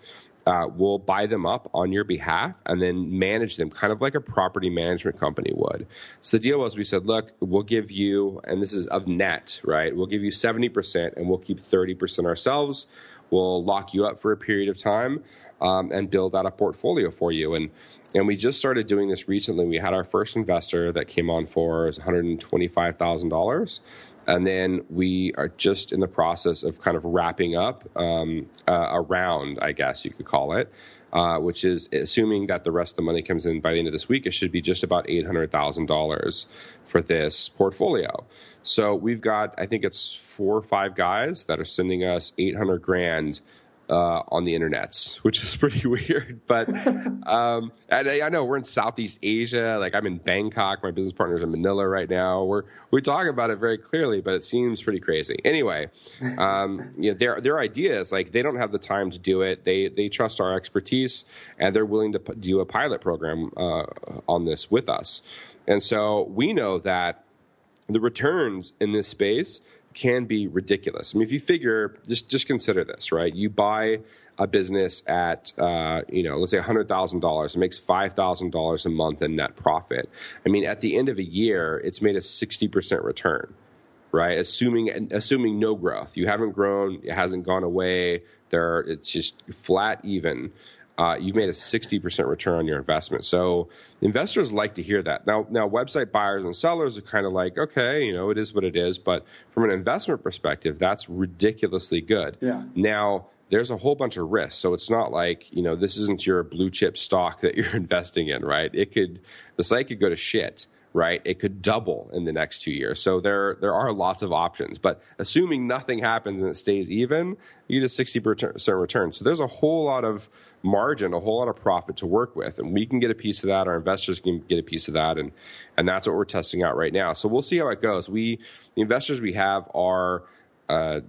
Speaker 2: Uh, we'll buy them up on your behalf and then manage them kind of like a property management company would. So the deal was we said, look, we'll give you, and this is of net, right? We'll give you 70% and we'll keep 30% ourselves. We'll lock you up for a period of time um, and build out a portfolio for you. And and we just started doing this recently. We had our first investor that came on for $125,000. And then we are just in the process of kind of wrapping up um, uh, a round, I guess you could call it, uh, which is assuming that the rest of the money comes in by the end of this week, it should be just about $800,000 for this portfolio. So we've got, I think it's four or five guys that are sending us 800 grand uh, on the internets, which is pretty weird. But um, I, I, know we're in Southeast Asia. Like I'm in Bangkok. My business partner's in Manila right now. We're we talk about it very clearly, but it seems pretty crazy. Anyway, um, you know, their their ideas like they don't have the time to do it. They they trust our expertise and they're willing to do a pilot program uh, on this with us. And so we know that the returns in this space can be ridiculous. I mean, if you figure, just just consider this, right? You buy a business at, uh, you know, let's say hundred thousand dollars, it makes five thousand dollars a month in net profit. I mean, at the end of a year, it's made a sixty percent return, right? Assuming assuming no growth, you haven't grown, it hasn't gone away. There, it's just flat even uh, you've made a 60% return on your investment. So investors like to hear that. Now, now website buyers and sellers are kind of like, okay, you know, it is what it is. But from an investment perspective, that's ridiculously good.
Speaker 1: Yeah.
Speaker 2: Now, there's a whole bunch of risks. So it's not like, you know, this isn't your blue chip stock that you're investing in, right? It could, the site could go to shit right? It could double in the next two years. So there there are lots of options. But assuming nothing happens and it stays even, you get a sixty percent return. So there's a whole lot of margin, a whole lot of profit to work with, and we can get a piece of that. Our investors can get a piece of that, and and that's what we're testing out right now. So we'll see how it goes. We the investors we have are. Uh,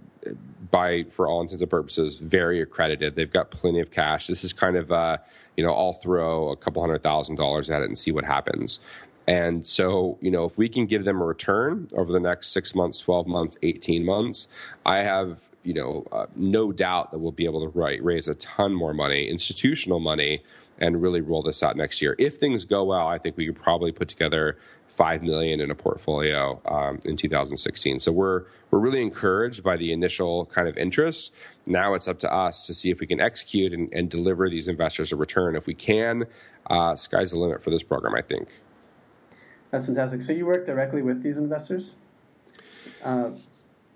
Speaker 2: by for all intents and purposes, very accredited. They've got plenty of cash. This is kind of uh, you know, I'll throw a couple hundred thousand dollars at it and see what happens. And so, you know, if we can give them a return over the next six months, 12 months, 18 months, I have, you know, uh, no doubt that we'll be able to write, raise a ton more money, institutional money, and really roll this out next year. If things go well, I think we could probably put together five million in a portfolio um, in 2016. So we're we're really encouraged by the initial kind of interest. Now it's up to us to see if we can execute and, and deliver these investors a return. If we can, uh, sky's the limit for this program. I think.
Speaker 1: That's fantastic. So you work directly with these investors. Uh,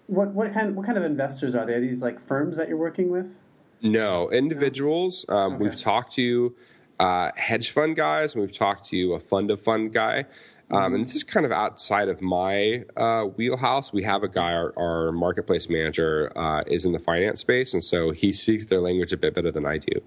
Speaker 1: what what kind what kind of investors are they? Are these like firms that you're working with?
Speaker 2: No, individuals. Um, okay. We've talked to uh, hedge fund guys, and we've talked to a fund of fund guy. Um, and this is kind of outside of my uh, wheelhouse. We have a guy, our, our marketplace manager, uh, is in the finance space, and so he speaks their language a bit better than I do.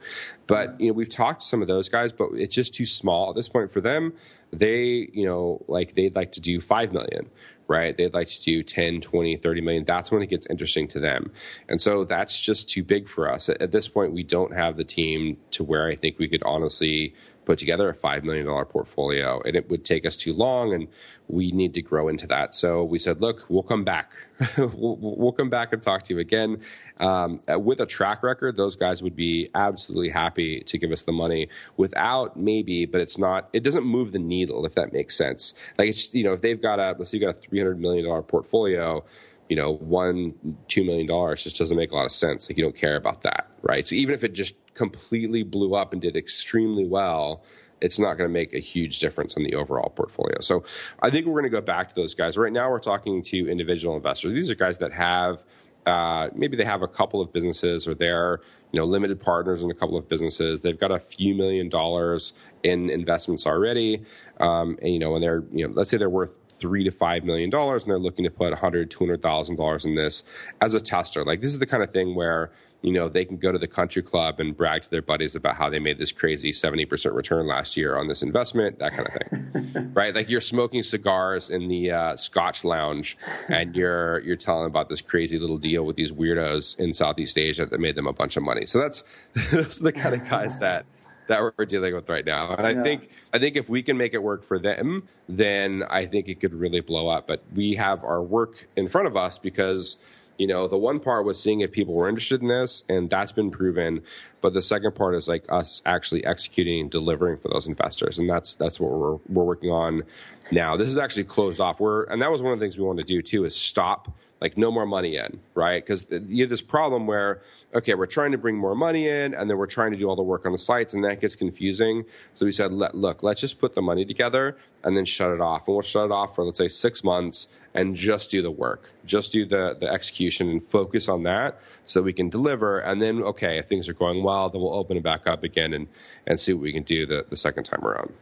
Speaker 2: But you know, we've talked to some of those guys, but it's just too small at this point for them they you know like they'd like to do 5 million right? They'd like to do 10 20 30 million. That's when it gets interesting to them. And so that's just too big for us. At, at this point we don't have the team to where i think we could honestly put together a $5 million portfolio and it would take us too long and we need to grow into that. So we said, look, we'll come back. we'll, we'll, come back and talk to you again. Um, with a track record, those guys would be absolutely happy to give us the money. Without, maybe, but it's not, it doesn't move the needle, if that makes sense. Like, it's, you know, if they've got a, let's say you got a $300 million portfolio, you know, one, $2 million just doesn't make a lot of sense. Like, you don't care about that, right? So even if it just completely blew up and did extremely well, it's not going to make a huge difference on the overall portfolio. So I think we're going to go back to those guys. Right now, we're talking to individual investors. These are guys that have uh, maybe they have a couple of businesses or they're you know limited partners in a couple of businesses. They've got a few million dollars in investments already, um, and you know, and they're you know let's say they're worth three to five million dollars and they're looking to put a hundred, two hundred thousand dollars in this as a tester. Like this is the kind of thing where you know, they can go to the country club and brag to their buddies about how they made this crazy 70% return last year on this investment, that kind of thing. right? Like you're smoking cigars in the uh, Scotch lounge and you're, you're telling about this crazy little deal with these weirdos in Southeast Asia that made them a bunch of money. So that's, those are the kind of guys that, that we're dealing with right now. And I yeah. think I think if we can make it work for them, then I think it could really blow up. But we have our work in front of us because you know the one part was seeing if people were interested in this and that's been proven but the second part is like us actually executing and delivering for those investors and that's that's what we're we're working on now this is actually closed off we're and that was one of the things we wanted to do too is stop like no more money in, right? Because you have this problem where, okay, we're trying to bring more money in and then we're trying to do all the work on the sites and that gets confusing. So we said, Let, look, let's just put the money together and then shut it off. And we'll shut it off for, let's say, six months and just do the work, just do the, the execution and focus on that so we can deliver. And then, okay, if things are going well, then we'll open it back up again and, and see what we can do the, the second time around.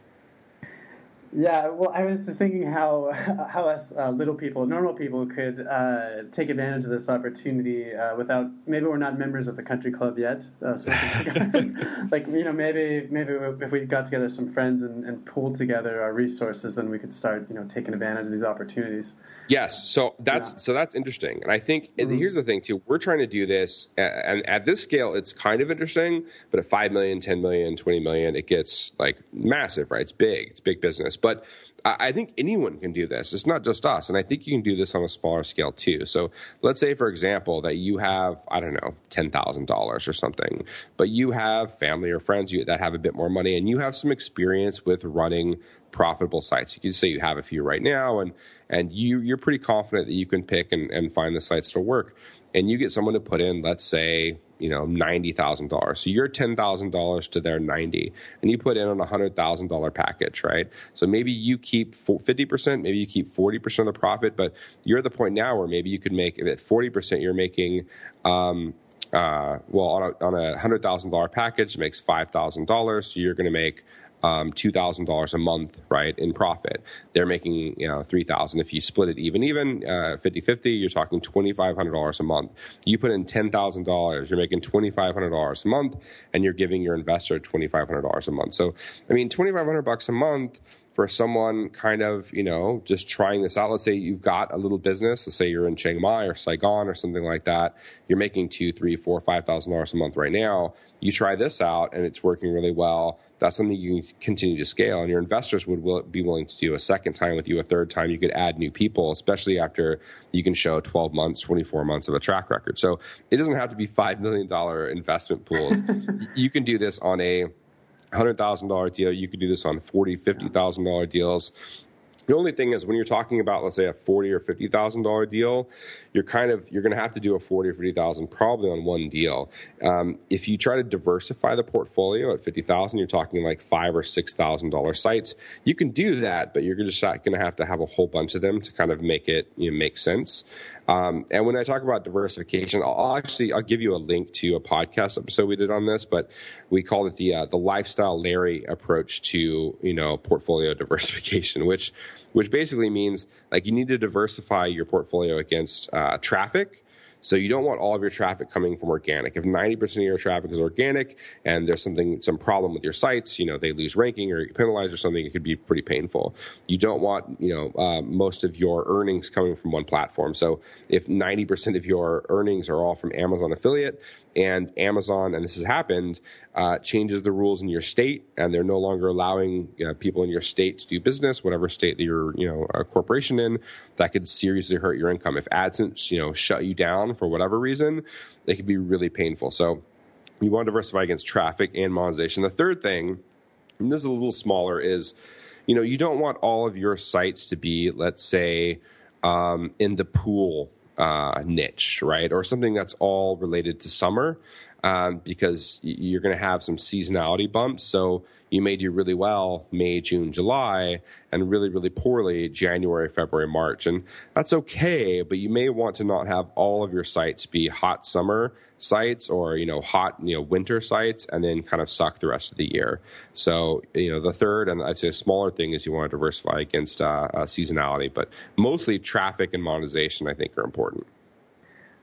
Speaker 1: Yeah, well, I was just thinking how how us uh, little people, normal people, could uh, take advantage of this opportunity uh, without. Maybe we're not members of the country club yet. Uh, so like you know, maybe maybe if we got together some friends and, and pooled together our resources, then we could start you know taking advantage of these opportunities.
Speaker 2: Yes, so that's yeah. so that's interesting, and I think mm-hmm. here's the thing too. We're trying to do this, and at this scale, it's kind of interesting. But at five million, 10 million, 20 million, it gets like massive, right? It's big, it's big business. But I think anyone can do this. It's not just us. And I think you can do this on a smaller scale too. So let's say, for example, that you have, I don't know, $10,000 or something, but you have family or friends that have a bit more money and you have some experience with running profitable sites. You can say you have a few right now and, and you, you're pretty confident that you can pick and, and find the sites to work. And you get someone to put in, let's say, you know ninety thousand dollars. So you're ten thousand dollars to their ninety, and you put in on a hundred thousand dollar package, right? So maybe you keep fifty percent, maybe you keep forty percent of the profit, but you're at the point now where maybe you could make at forty percent you're making. Um, uh, well, on a, on a hundred thousand dollar package, it makes five thousand dollars. So you're going to make um, two thousand dollars a month, right, in profit. They're making you know three thousand. If you split it even even uh, 50-50, you're talking twenty five hundred dollars a month. You put in ten thousand dollars, you're making twenty five hundred dollars a month, and you're giving your investor twenty five hundred dollars a month. So I mean, twenty five hundred bucks a month for someone kind of, you know, just trying this out. Let's say you've got a little business. Let's say you're in Chiang Mai or Saigon or something like that. You're making two, three, four, five thousand dollars a month right now. You try this out and it's working really well. That's something you can continue to scale, and your investors would will, be willing to do a second time with you, a third time. You could add new people, especially after you can show 12 months, 24 months of a track record. So it doesn't have to be $5 million investment pools. you can do this on a $100,000 deal. You could do this on $40,000, $50,000 deals. The only thing is when you're talking about, let's say, a forty or fifty thousand dollar deal, you're kind of you're going to have to do a forty or fifty thousand probably on one deal. Um, if you try to diversify the portfolio at fifty thousand, you're talking like five or six thousand dollar sites. You can do that, but you're just not going to have to have a whole bunch of them to kind of make it you know, make sense. Um, and when I talk about diversification, I'll actually I'll give you a link to a podcast episode we did on this, but we called it the uh, the lifestyle Larry approach to you know portfolio diversification, which which basically means like you need to diversify your portfolio against uh, traffic so you don't want all of your traffic coming from organic. If 90% of your traffic is organic and there's something, some problem with your sites, you know, they lose ranking or penalized or something, it could be pretty painful. You don't want, you know, uh, most of your earnings coming from one platform. So if 90% of your earnings are all from Amazon affiliate, and Amazon, and this has happened, uh, changes the rules in your state, and they're no longer allowing you know, people in your state to do business, whatever state that you're, you know, a corporation in. That could seriously hurt your income. If AdSense, you know, shut you down for whatever reason, they could be really painful. So you want to diversify against traffic and monetization. The third thing, and this is a little smaller, is you know you don't want all of your sites to be, let's say, um, in the pool uh, niche, right? Or something that's all related to summer um, because you're going to have some seasonality bumps. So you may do really well May, June, July, and really, really poorly January, February, March. And that's okay, but you may want to not have all of your sites be hot summer sites or, you know, hot, you know, winter sites and then kind of suck the rest of the year. So, you know, the third and I'd say a smaller thing is you want to diversify against uh, uh, seasonality, but mostly traffic and monetization, I think, are important.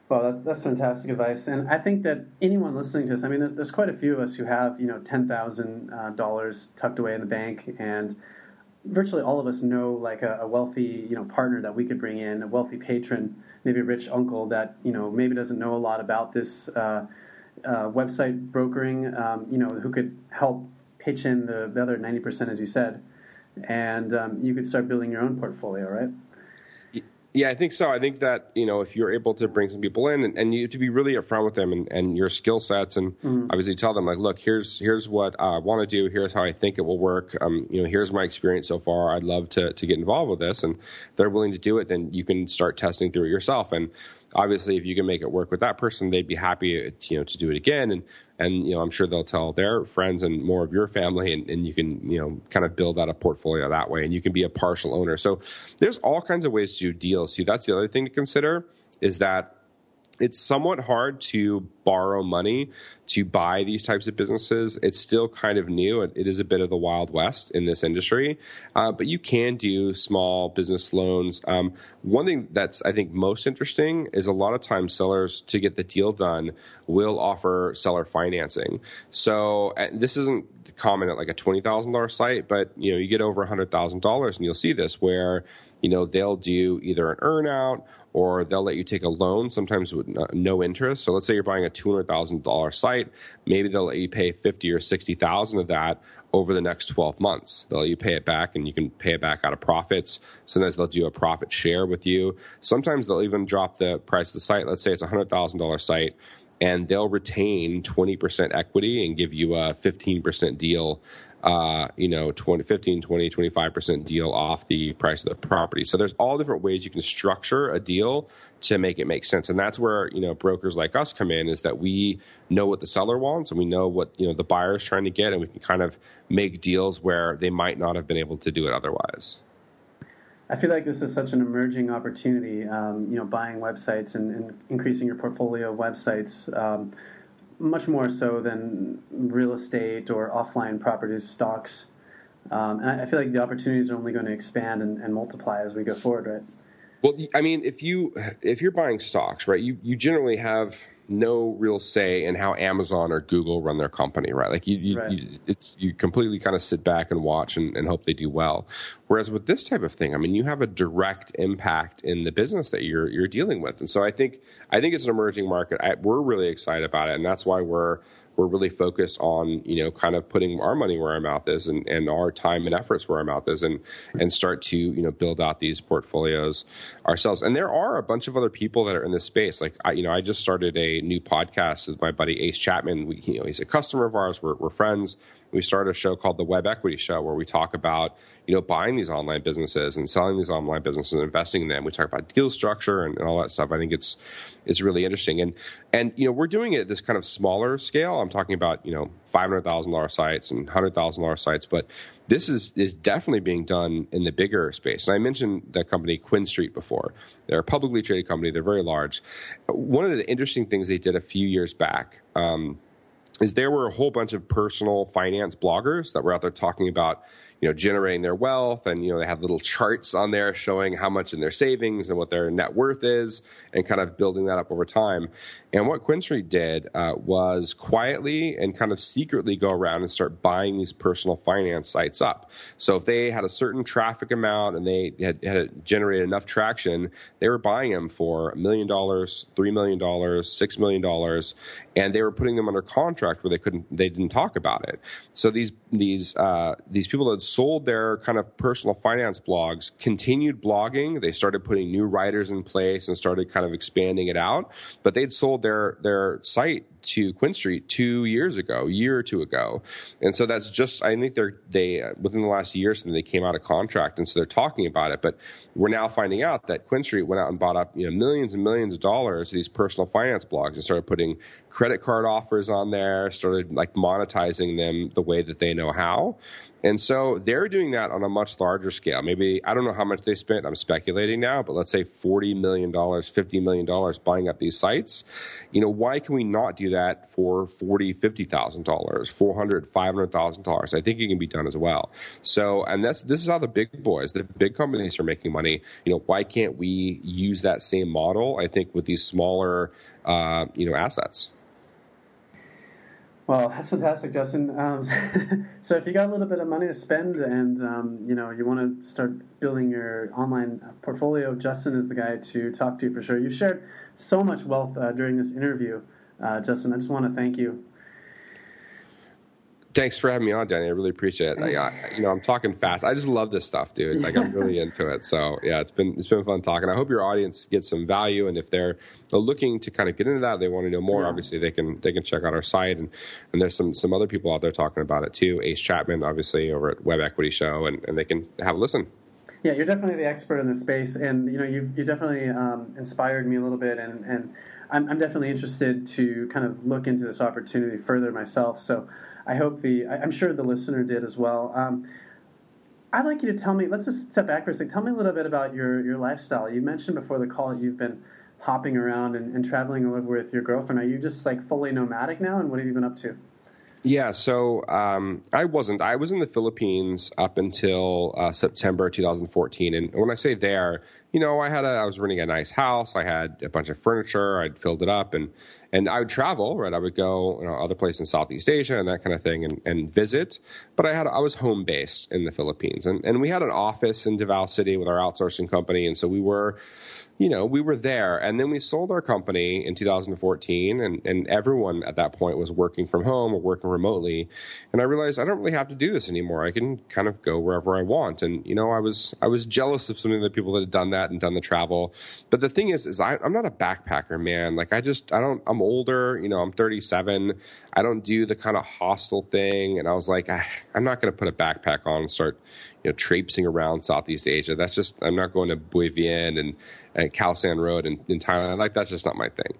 Speaker 1: Well, that, that's fantastic advice, and I think that anyone listening to this i mean, there's, there's quite a few of us who have you know ten thousand uh, dollars tucked away in the bank, and virtually all of us know like a, a, wealthy you know partner that we could bring in, a wealthy patron, maybe a rich uncle that you know maybe doesn't know a lot about this uh, uh, website brokering, um, you know, who could help pitch in the, the other 90%, as you said, and um, you could start building your own portfolio, right?
Speaker 2: Yeah, I think so. I think that you know if you're able to bring some people in and, and you have to be really upfront with them and, and your skill sets and mm-hmm. obviously tell them like, look, here's here's what I want to do. Here's how I think it will work. Um, you know, here's my experience so far. I'd love to to get involved with this, and if they're willing to do it, then you can start testing through it yourself. And obviously, if you can make it work with that person, they'd be happy you know to do it again. And and you know I'm sure they'll tell their friends and more of your family, and, and you can you know kind of build out a portfolio that way, and you can be a partial owner. So there's all kinds of ways to do deals. See, that's the other thing to consider is that it's somewhat hard to borrow money to buy these types of businesses. It's still kind of new. It, is a bit of the wild west in this industry, uh, but you can do small business loans. Um, one thing that's I think most interesting is a lot of times sellers to get the deal done will offer seller financing. So this isn't common at like a twenty thousand dollar site, but you know you get over a hundred thousand dollars, and you'll see this where you know they'll do either an earnout or they'll let you take a loan sometimes with uh, no interest. So let's say you're buying a $200000 site maybe they'll let you pay 50 or 60000 of that over the next 12 months. They'll let you pay it back and you can pay it back out of profits. Sometimes they'll do a profit share with you. Sometimes they'll even drop the price of the site. Let's say it's a $100000 site and they'll retain 20% equity and give you a 15% deal uh, you know, 20, 15, 20, 25% deal off the price of the property. So there's all different ways you can structure a deal to make it make sense. And that's where, you know, brokers like us come in is that we know what the seller wants and we know what, you know, the buyer is trying to get and we can kind of make deals where they might not have been able to do it otherwise.
Speaker 1: I feel like this is such an emerging opportunity, um, you know, buying websites and, and, increasing your portfolio of websites. Um, much more so than real estate or offline properties stocks. Um, and I feel like the opportunities are only going to expand and, and, multiply as we go forward, right?
Speaker 2: Well, I mean, if you if you're buying stocks, right, you you generally have no real say in how Amazon or Google run their company, right? Like you, you, right. you it's you completely kind of sit back and watch and, and, hope they do well. Whereas with this type of thing, I mean, you have a direct impact in the business that you're you're dealing with, and so I think I think it's an emerging market. I, we're really excited about it, and that's why we're we're really focused on you know kind of putting our money where our mouth is and, and our time and efforts where our mouth is and and start to you know build out these portfolios ourselves. And there are a bunch of other people that are in this space. Like I you know I just started a new podcast with my buddy Ace Chapman. We, you know he's a customer of ours. We're, we're friends we started a show called the Web Equity Show where we talk about you know buying these online businesses and selling these online businesses and investing in them. We talk about deal structure and, and all that stuff. I think it's it's really interesting and and you know we're doing it at this kind of smaller scale. I'm talking about you know five hundred thousand dollar sites and hundred thousand dollar sites, but this is is definitely being done in the bigger space. And I mentioned the company QuinStreet before. They're a publicly traded company. They're very large. One of the interesting things they did a few years back. Um, is there were a whole bunch of personal finance bloggers that were out there talking about you know generating their wealth and you know they had little charts on there showing how much in their savings and what their net worth is and kind of building that up over time and what QuinStreet did uh, was quietly and kind of secretly go around and start buying these personal finance sites up. So if they had a certain traffic amount and they had, had generated enough traction, they were buying them for a million dollars, three million dollars, six million dollars, and they were putting them under contract where they couldn't, they didn't talk about it. So these these uh, these people that sold their kind of personal finance blogs continued blogging. They started putting new writers in place and started kind of expanding it out, but they'd sold their their site to QuinStreet two years ago, a year or two ago, and so that's just I think they're they within the last year or something they came out of contract, and so they're talking about it. But we're now finding out that QuinStreet went out and bought up you know millions and millions of dollars of these personal finance blogs and started putting credit card offers on there, started like monetizing them the way that they know how. And so they're doing that on a much larger scale. Maybe, I don't know how much they spent, I'm speculating now, but let's say $40 million, $50 million buying up these sites. You know, why can we not do that for $40,000, $50,000, $400,000, $500,000? I think it can be done as well. So, and that's, this is how the big boys, the big companies are making money. You know, why can't we use that same model, I think, with these smaller, uh, you know, assets?
Speaker 1: Well, that's fantastic, Justin. Um, so, if you got a little bit of money to spend, and um, you know you want to start building your online portfolio, Justin is the guy to talk to for sure. You shared so much wealth uh, during this interview, uh, Justin. I just want to thank you
Speaker 2: Thanks for having me on, Danny. I really appreciate it. Like, I, you know, I'm talking fast. I just love this stuff, dude. Like, I'm really into it. So, yeah, it's been it's been fun talking. I hope your audience gets some value, and if they're looking to kind of get into that, they want to know more. Yeah. Obviously, they can they can check out our site, and and there's some some other people out there talking about it too. Ace Chapman, obviously, over at Web Equity Show, and, and they can have a listen.
Speaker 1: Yeah, you're definitely the expert in this space, and you know, you you definitely um, inspired me a little bit, and and I'm, I'm definitely interested to kind of look into this opportunity further myself. So. I hope the I'm sure the listener did as well. Um, I'd like you to tell me. Let's just step back for a second. Tell me a little bit about your your lifestyle. You mentioned before the call you've been hopping around and, and traveling all over with your girlfriend. Are you just like fully nomadic now? And what have you been up to?
Speaker 2: Yeah, so um, I wasn't. I was in the Philippines up until uh, September 2014, and when I say there, you know, I had a, I was renting a nice house. I had a bunch of furniture. I'd filled it up, and and I would travel, right? I would go you know, other places in Southeast Asia and that kind of thing and, and visit. But I had I was home based in the Philippines, and and we had an office in Davao City with our outsourcing company, and so we were you know, we were there. And then we sold our company in 2014, and, and everyone at that point was working from home or working remotely. And I realized I don't really have to do this anymore. I can kind of go wherever I want. And, you know, I was I was jealous of some of the people that had done that and done the travel. But the thing is, is I, I'm not a backpacker, man. Like, I just, I don't, I'm older, you know, I'm 37. I don't do the kind of hostel thing. And I was like, ah, I'm not going to put a backpack on and start, you know, traipsing around Southeast Asia. That's just, I'm not going to Bui Vien and, at Khao San Road in, in Thailand. Like that's just not my thing.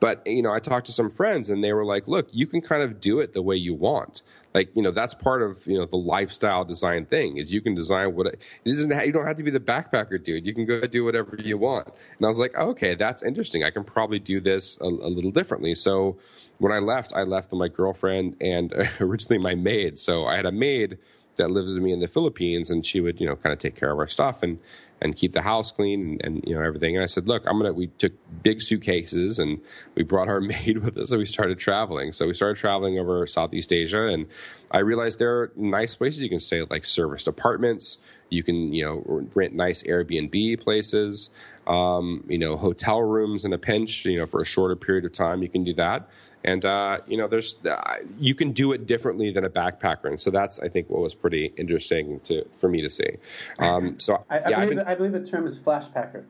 Speaker 2: But you know, I talked to some friends and they were like, "Look, you can kind of do it the way you want." Like you know, that's part of you know the lifestyle design thing is you can design what it, it isn't. You don't have to be the backpacker dude. You can go do whatever you want. And I was like, "Okay, that's interesting. I can probably do this a, a little differently." So when I left, I left with my girlfriend and originally my maid. So I had a maid that lived with me in the Philippines, and she would you know kind of take care of our stuff and and keep the house clean and, and, you know everything. And I said, look, I'm gonna. We took big suitcases and we brought our maid with us, and we started traveling. So we started traveling over Southeast Asia, and I realized there are nice places you can stay, like serviced apartments. You can you know rent nice Airbnb places. Um, you know hotel rooms in a pinch. You know for a shorter period of time, you can do that and uh, you know there's uh, you can do it differently than a backpacker. And so that's i think what was pretty interesting to for me to see. Um, so
Speaker 1: I, I, yeah, believe, been, I, believe, the term is flashpacker.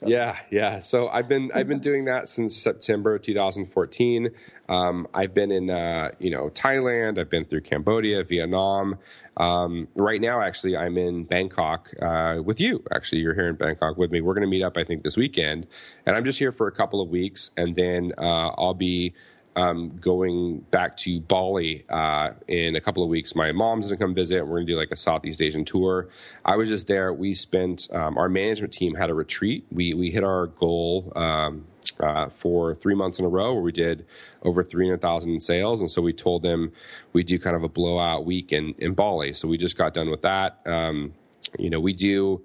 Speaker 2: So. yeah yeah. So i've been i've been doing that since september 2014 um, i've been in uh, you know thailand. I've been through cambodia vietnam. Um, right now, actually, I'm in Bangkok uh, with you. Actually, you're here in Bangkok with me. We're going to meet up, I think, this weekend, and I'm just here for a couple of weeks, and then uh, I'll be um, going back to Bali uh, in a couple of weeks. My mom's going to come visit. We're going to do like a Southeast Asian tour. I was just there. We spent um, our management team had a retreat. We we hit our goal. Um, uh, for three months in a row, where we did over 300,000 in sales. And so we told them we do kind of a blowout week in, in Bali. So we just got done with that. Um, you know, we do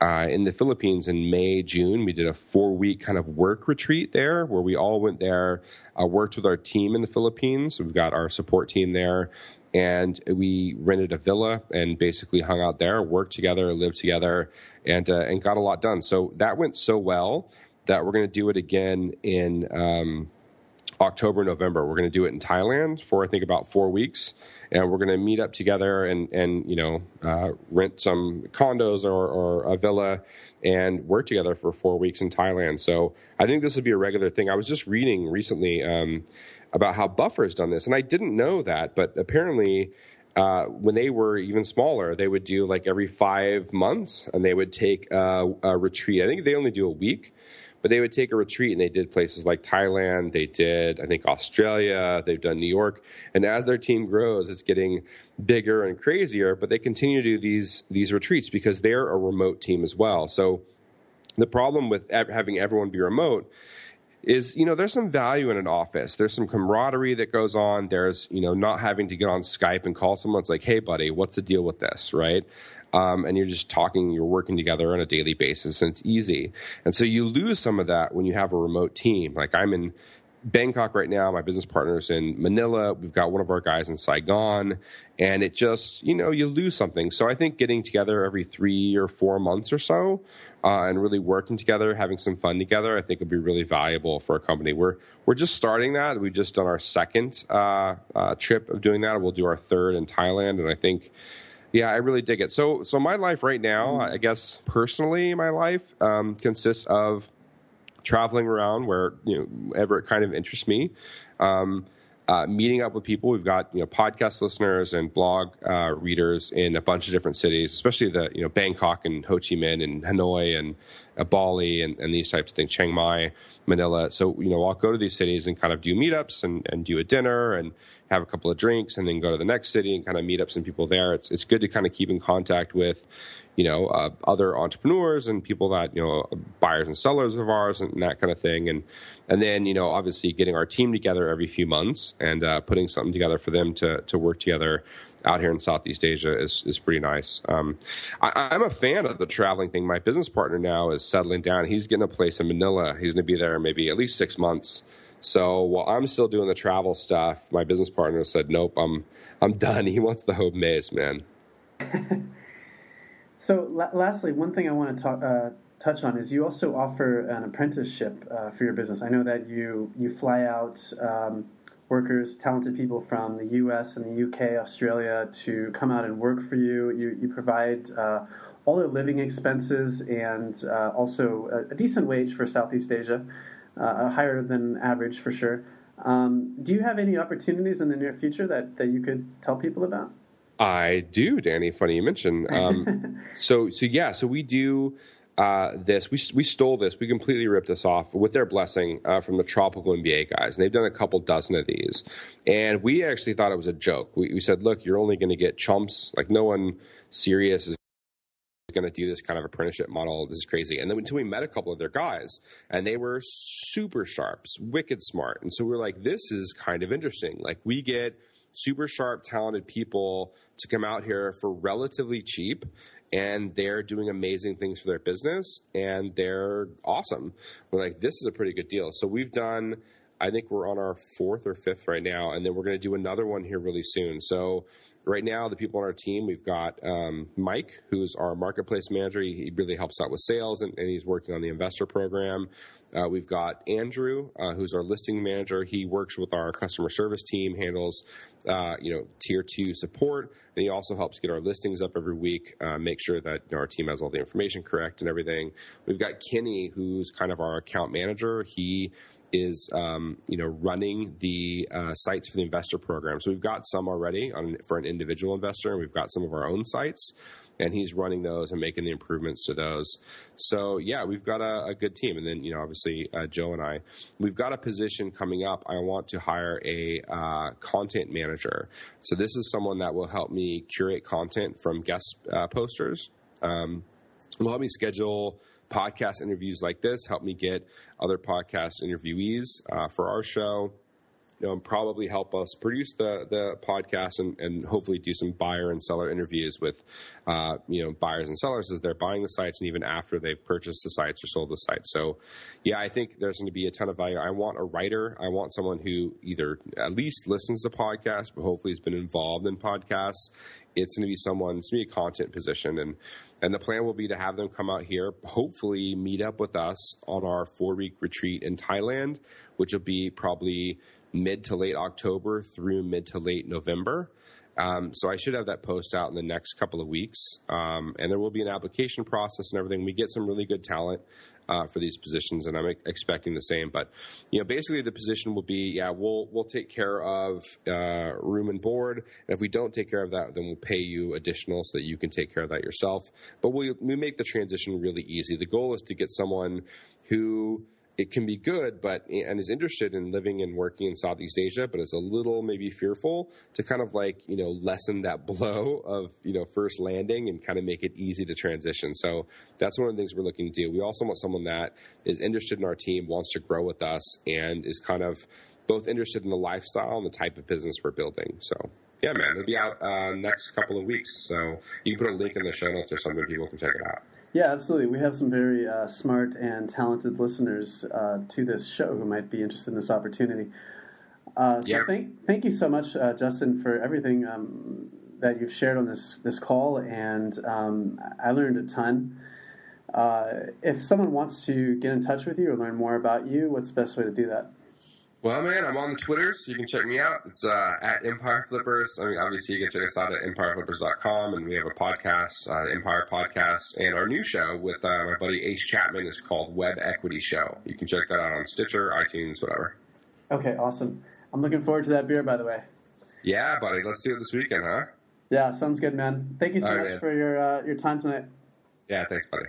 Speaker 2: uh, in the Philippines in May, June. We did a four week kind of work retreat there where we all went there, uh, worked with our team in the Philippines. We've got our support team there. And we rented a villa and basically hung out there, worked together, lived together, and uh, and got a lot done. So that went so well that we're going to do it again in um, October, November. We're going to do it in Thailand for I think about four weeks, and we're going to meet up together and and you know uh, rent some condos or, or a villa and work together for four weeks in Thailand. So I think this would be a regular thing. I was just reading recently um, about how Buffer has done this, and I didn't know that, but apparently. Uh, when they were even smaller, they would do like every five months, and they would take a retreat. I think they only do a week, but they would take a retreat and they did places like Thailand, they did, I think, Australia, they've done New York. And as their team grows, it's getting bigger and crazier, but they continue to do these, these retreats because they're a remote team as well. So the problem with having everyone be remote is you know there's some value in an office. There's some camaraderie that goes on. There's you know not having to get on skype and call someone. It's like hey buddy what's the deal with this? Right um, and you're just talking, you're working together on a daily basis, and it's easy. And so you lose some of that when you have a remote team. Like I'm in Bangkok right now. My business partner's in Manila. We've got one of our guys in Saigon, and it just you know you lose something. So I think getting together every three or four months or so, uh, and really working together, having some fun together, I think would be really valuable for a company. We're we're just starting that. We've just done our second uh, uh, trip of doing that. We'll do our third in Thailand, and I think. Yeah, I really dig it. So, so my life right now, I guess personally, my life um, consists of traveling around where you know ever it kind of interests me. Um, uh, meeting up with people. We've got you know podcast listeners and blog uh, readers in a bunch of different cities, especially the you know Bangkok and Ho Chi Minh and Hanoi and uh, Bali and, and these types of things, Chiang Mai, Manila. So you know I'll go to these cities and kind of do meetups and, and do a dinner and have a couple of drinks and then go to the next city and kind of meet up some people there. It's it's good to kind of keep in contact with you know, uh, other entrepreneurs and people that you know, buyers and sellers of ours and that kind of thing, and and then you know, obviously getting our team together every few months and uh, putting something together for them to to work together out here in Southeast Asia is is pretty nice. Um, I, am a fan of the traveling thing. My business partner now is settling down. He's getting a place in Manila. He's going to be there maybe at least six months. So while I'm still doing the travel stuff, my business partner said, "Nope, I'm I'm done." He wants the home base, man.
Speaker 1: So, la- lastly, one thing I want to talk, uh, touch on is you also offer an apprenticeship uh, for your business. I know that you you fly out um, workers, talented people from the U.S. and the U.K., Australia, to come out and work for you. You you provide uh, all their living expenses and uh, also a, a, decent wage for Southeast Asia, uh, higher than average for sure. Um, do you have any opportunities in the near future that, that you could tell people about?
Speaker 2: I do, Danny. Funny you mention. Um, so, so yeah, so we do uh, this. We we stole this. We completely ripped this off with their blessing uh, from the Tropical MBA guys, and they've done a couple dozen of these. And we actually thought it was a joke. We, we said, look, you're only going to get chumps. Like no one serious is going to do this kind of apprenticeship model. This is crazy. And then until we met a couple of their guys, and they were super sharps, wicked smart. And so we we're like, this is kind of interesting. Like we get super sharp, talented people to come out here for relatively cheap and they're doing amazing things for their business and they're awesome. We're like, this is a pretty good deal. So we've done, I think we're on our fourth or fifth right now, and then we're going to do another one here really soon. So right now, the people on our team, we've got um, Mike, who's our marketplace manager. He, he really helps out with sales and, and, he's working on the investor program. Uh, we've got Andrew, uh, who's our listing manager. He works with our customer service team, handles uh, you know tier two support, and he also helps get our listings up every week, uh, make sure that you know, our team has all the information correct and everything. We've got Kenny, who's kind of our account manager. He is um, you know running the uh, sites for the investor program. So we've got some already on, for an individual investor, and we've got some of our own sites and he's running those and making the improvements to those. So yeah, we've got a, a good team, and then you know obviously uh, Joe and I, we've got a position coming up. I want to hire a uh, content manager. So this is someone that will help me curate content from guest uh, posters. Um, will help me schedule podcast interviews like this, help me get other podcast interviewees uh, for our show know, probably help us produce the the podcast and, and hopefully do some buyer and seller interviews with uh, you know buyers and sellers as they're buying the sites and even after they've purchased the sites or sold the sites. So yeah, I think there's going to be a ton of value. I want a writer. I want someone who either at least listens to podcasts, but hopefully has been involved in podcasts. It's going to be someone. It's going to be a content position and. And the plan will be to have them come out here, hopefully meet up with us on our four week retreat in Thailand, which will be probably mid to late October through mid to late November. Um, so I should have that post out in the next couple of weeks, um, and there will be an application process and everything. We get some really good talent uh, for these positions, and I'm expecting the same. But you know, basically, the position will be, yeah, we'll we'll take care of uh, room and board, and if we don't take care of that, then we'll pay you additional so that you can take care of that yourself. But we we make the transition really easy. The goal is to get someone who it can be good, but and is interested in living and working in Southeast Asia, but is a little maybe fearful to kind of like you know lessen that blow of you know first landing and kind of make it easy to transition. So that's one of the things we're looking to do. We also want someone that is interested in our team, wants to grow with us, and is kind of both interested in the lifestyle and the type of business we're building. So yeah, man, it'll be out uh, next couple of weeks. So you can put a link in the show notes or something. People can check it out.
Speaker 1: Yeah, absolutely. We have some very uh, smart and talented listeners uh, to this show who might be interested in this opportunity. Uh, so
Speaker 2: Yeah.
Speaker 1: thank thank you so much, uh, Justin, for everything um, that you've shared on this this call, and um, I learned a ton. Uh, if someone wants to get in touch with you or learn more about you, what's the best way to do that?
Speaker 2: Well, man, I'm on the Twitter, so you can check me out. It's uh, at Empire Flippers. I mean, obviously, you can check us out at empireflippers.com, and we have a podcast, uh, Empire Podcast, and our new show with uh, my buddy Ace Chapman is called Web Equity Show. You can check that out on Stitcher, iTunes, whatever.
Speaker 1: Okay, awesome. I'm looking forward to that beer, by the way.
Speaker 2: Yeah, buddy, let's do it this weekend, huh?
Speaker 1: Yeah, sounds good, man. Thank you so
Speaker 2: All right,
Speaker 1: much
Speaker 2: man.
Speaker 1: for your uh, your time tonight.
Speaker 2: Yeah, thanks, buddy.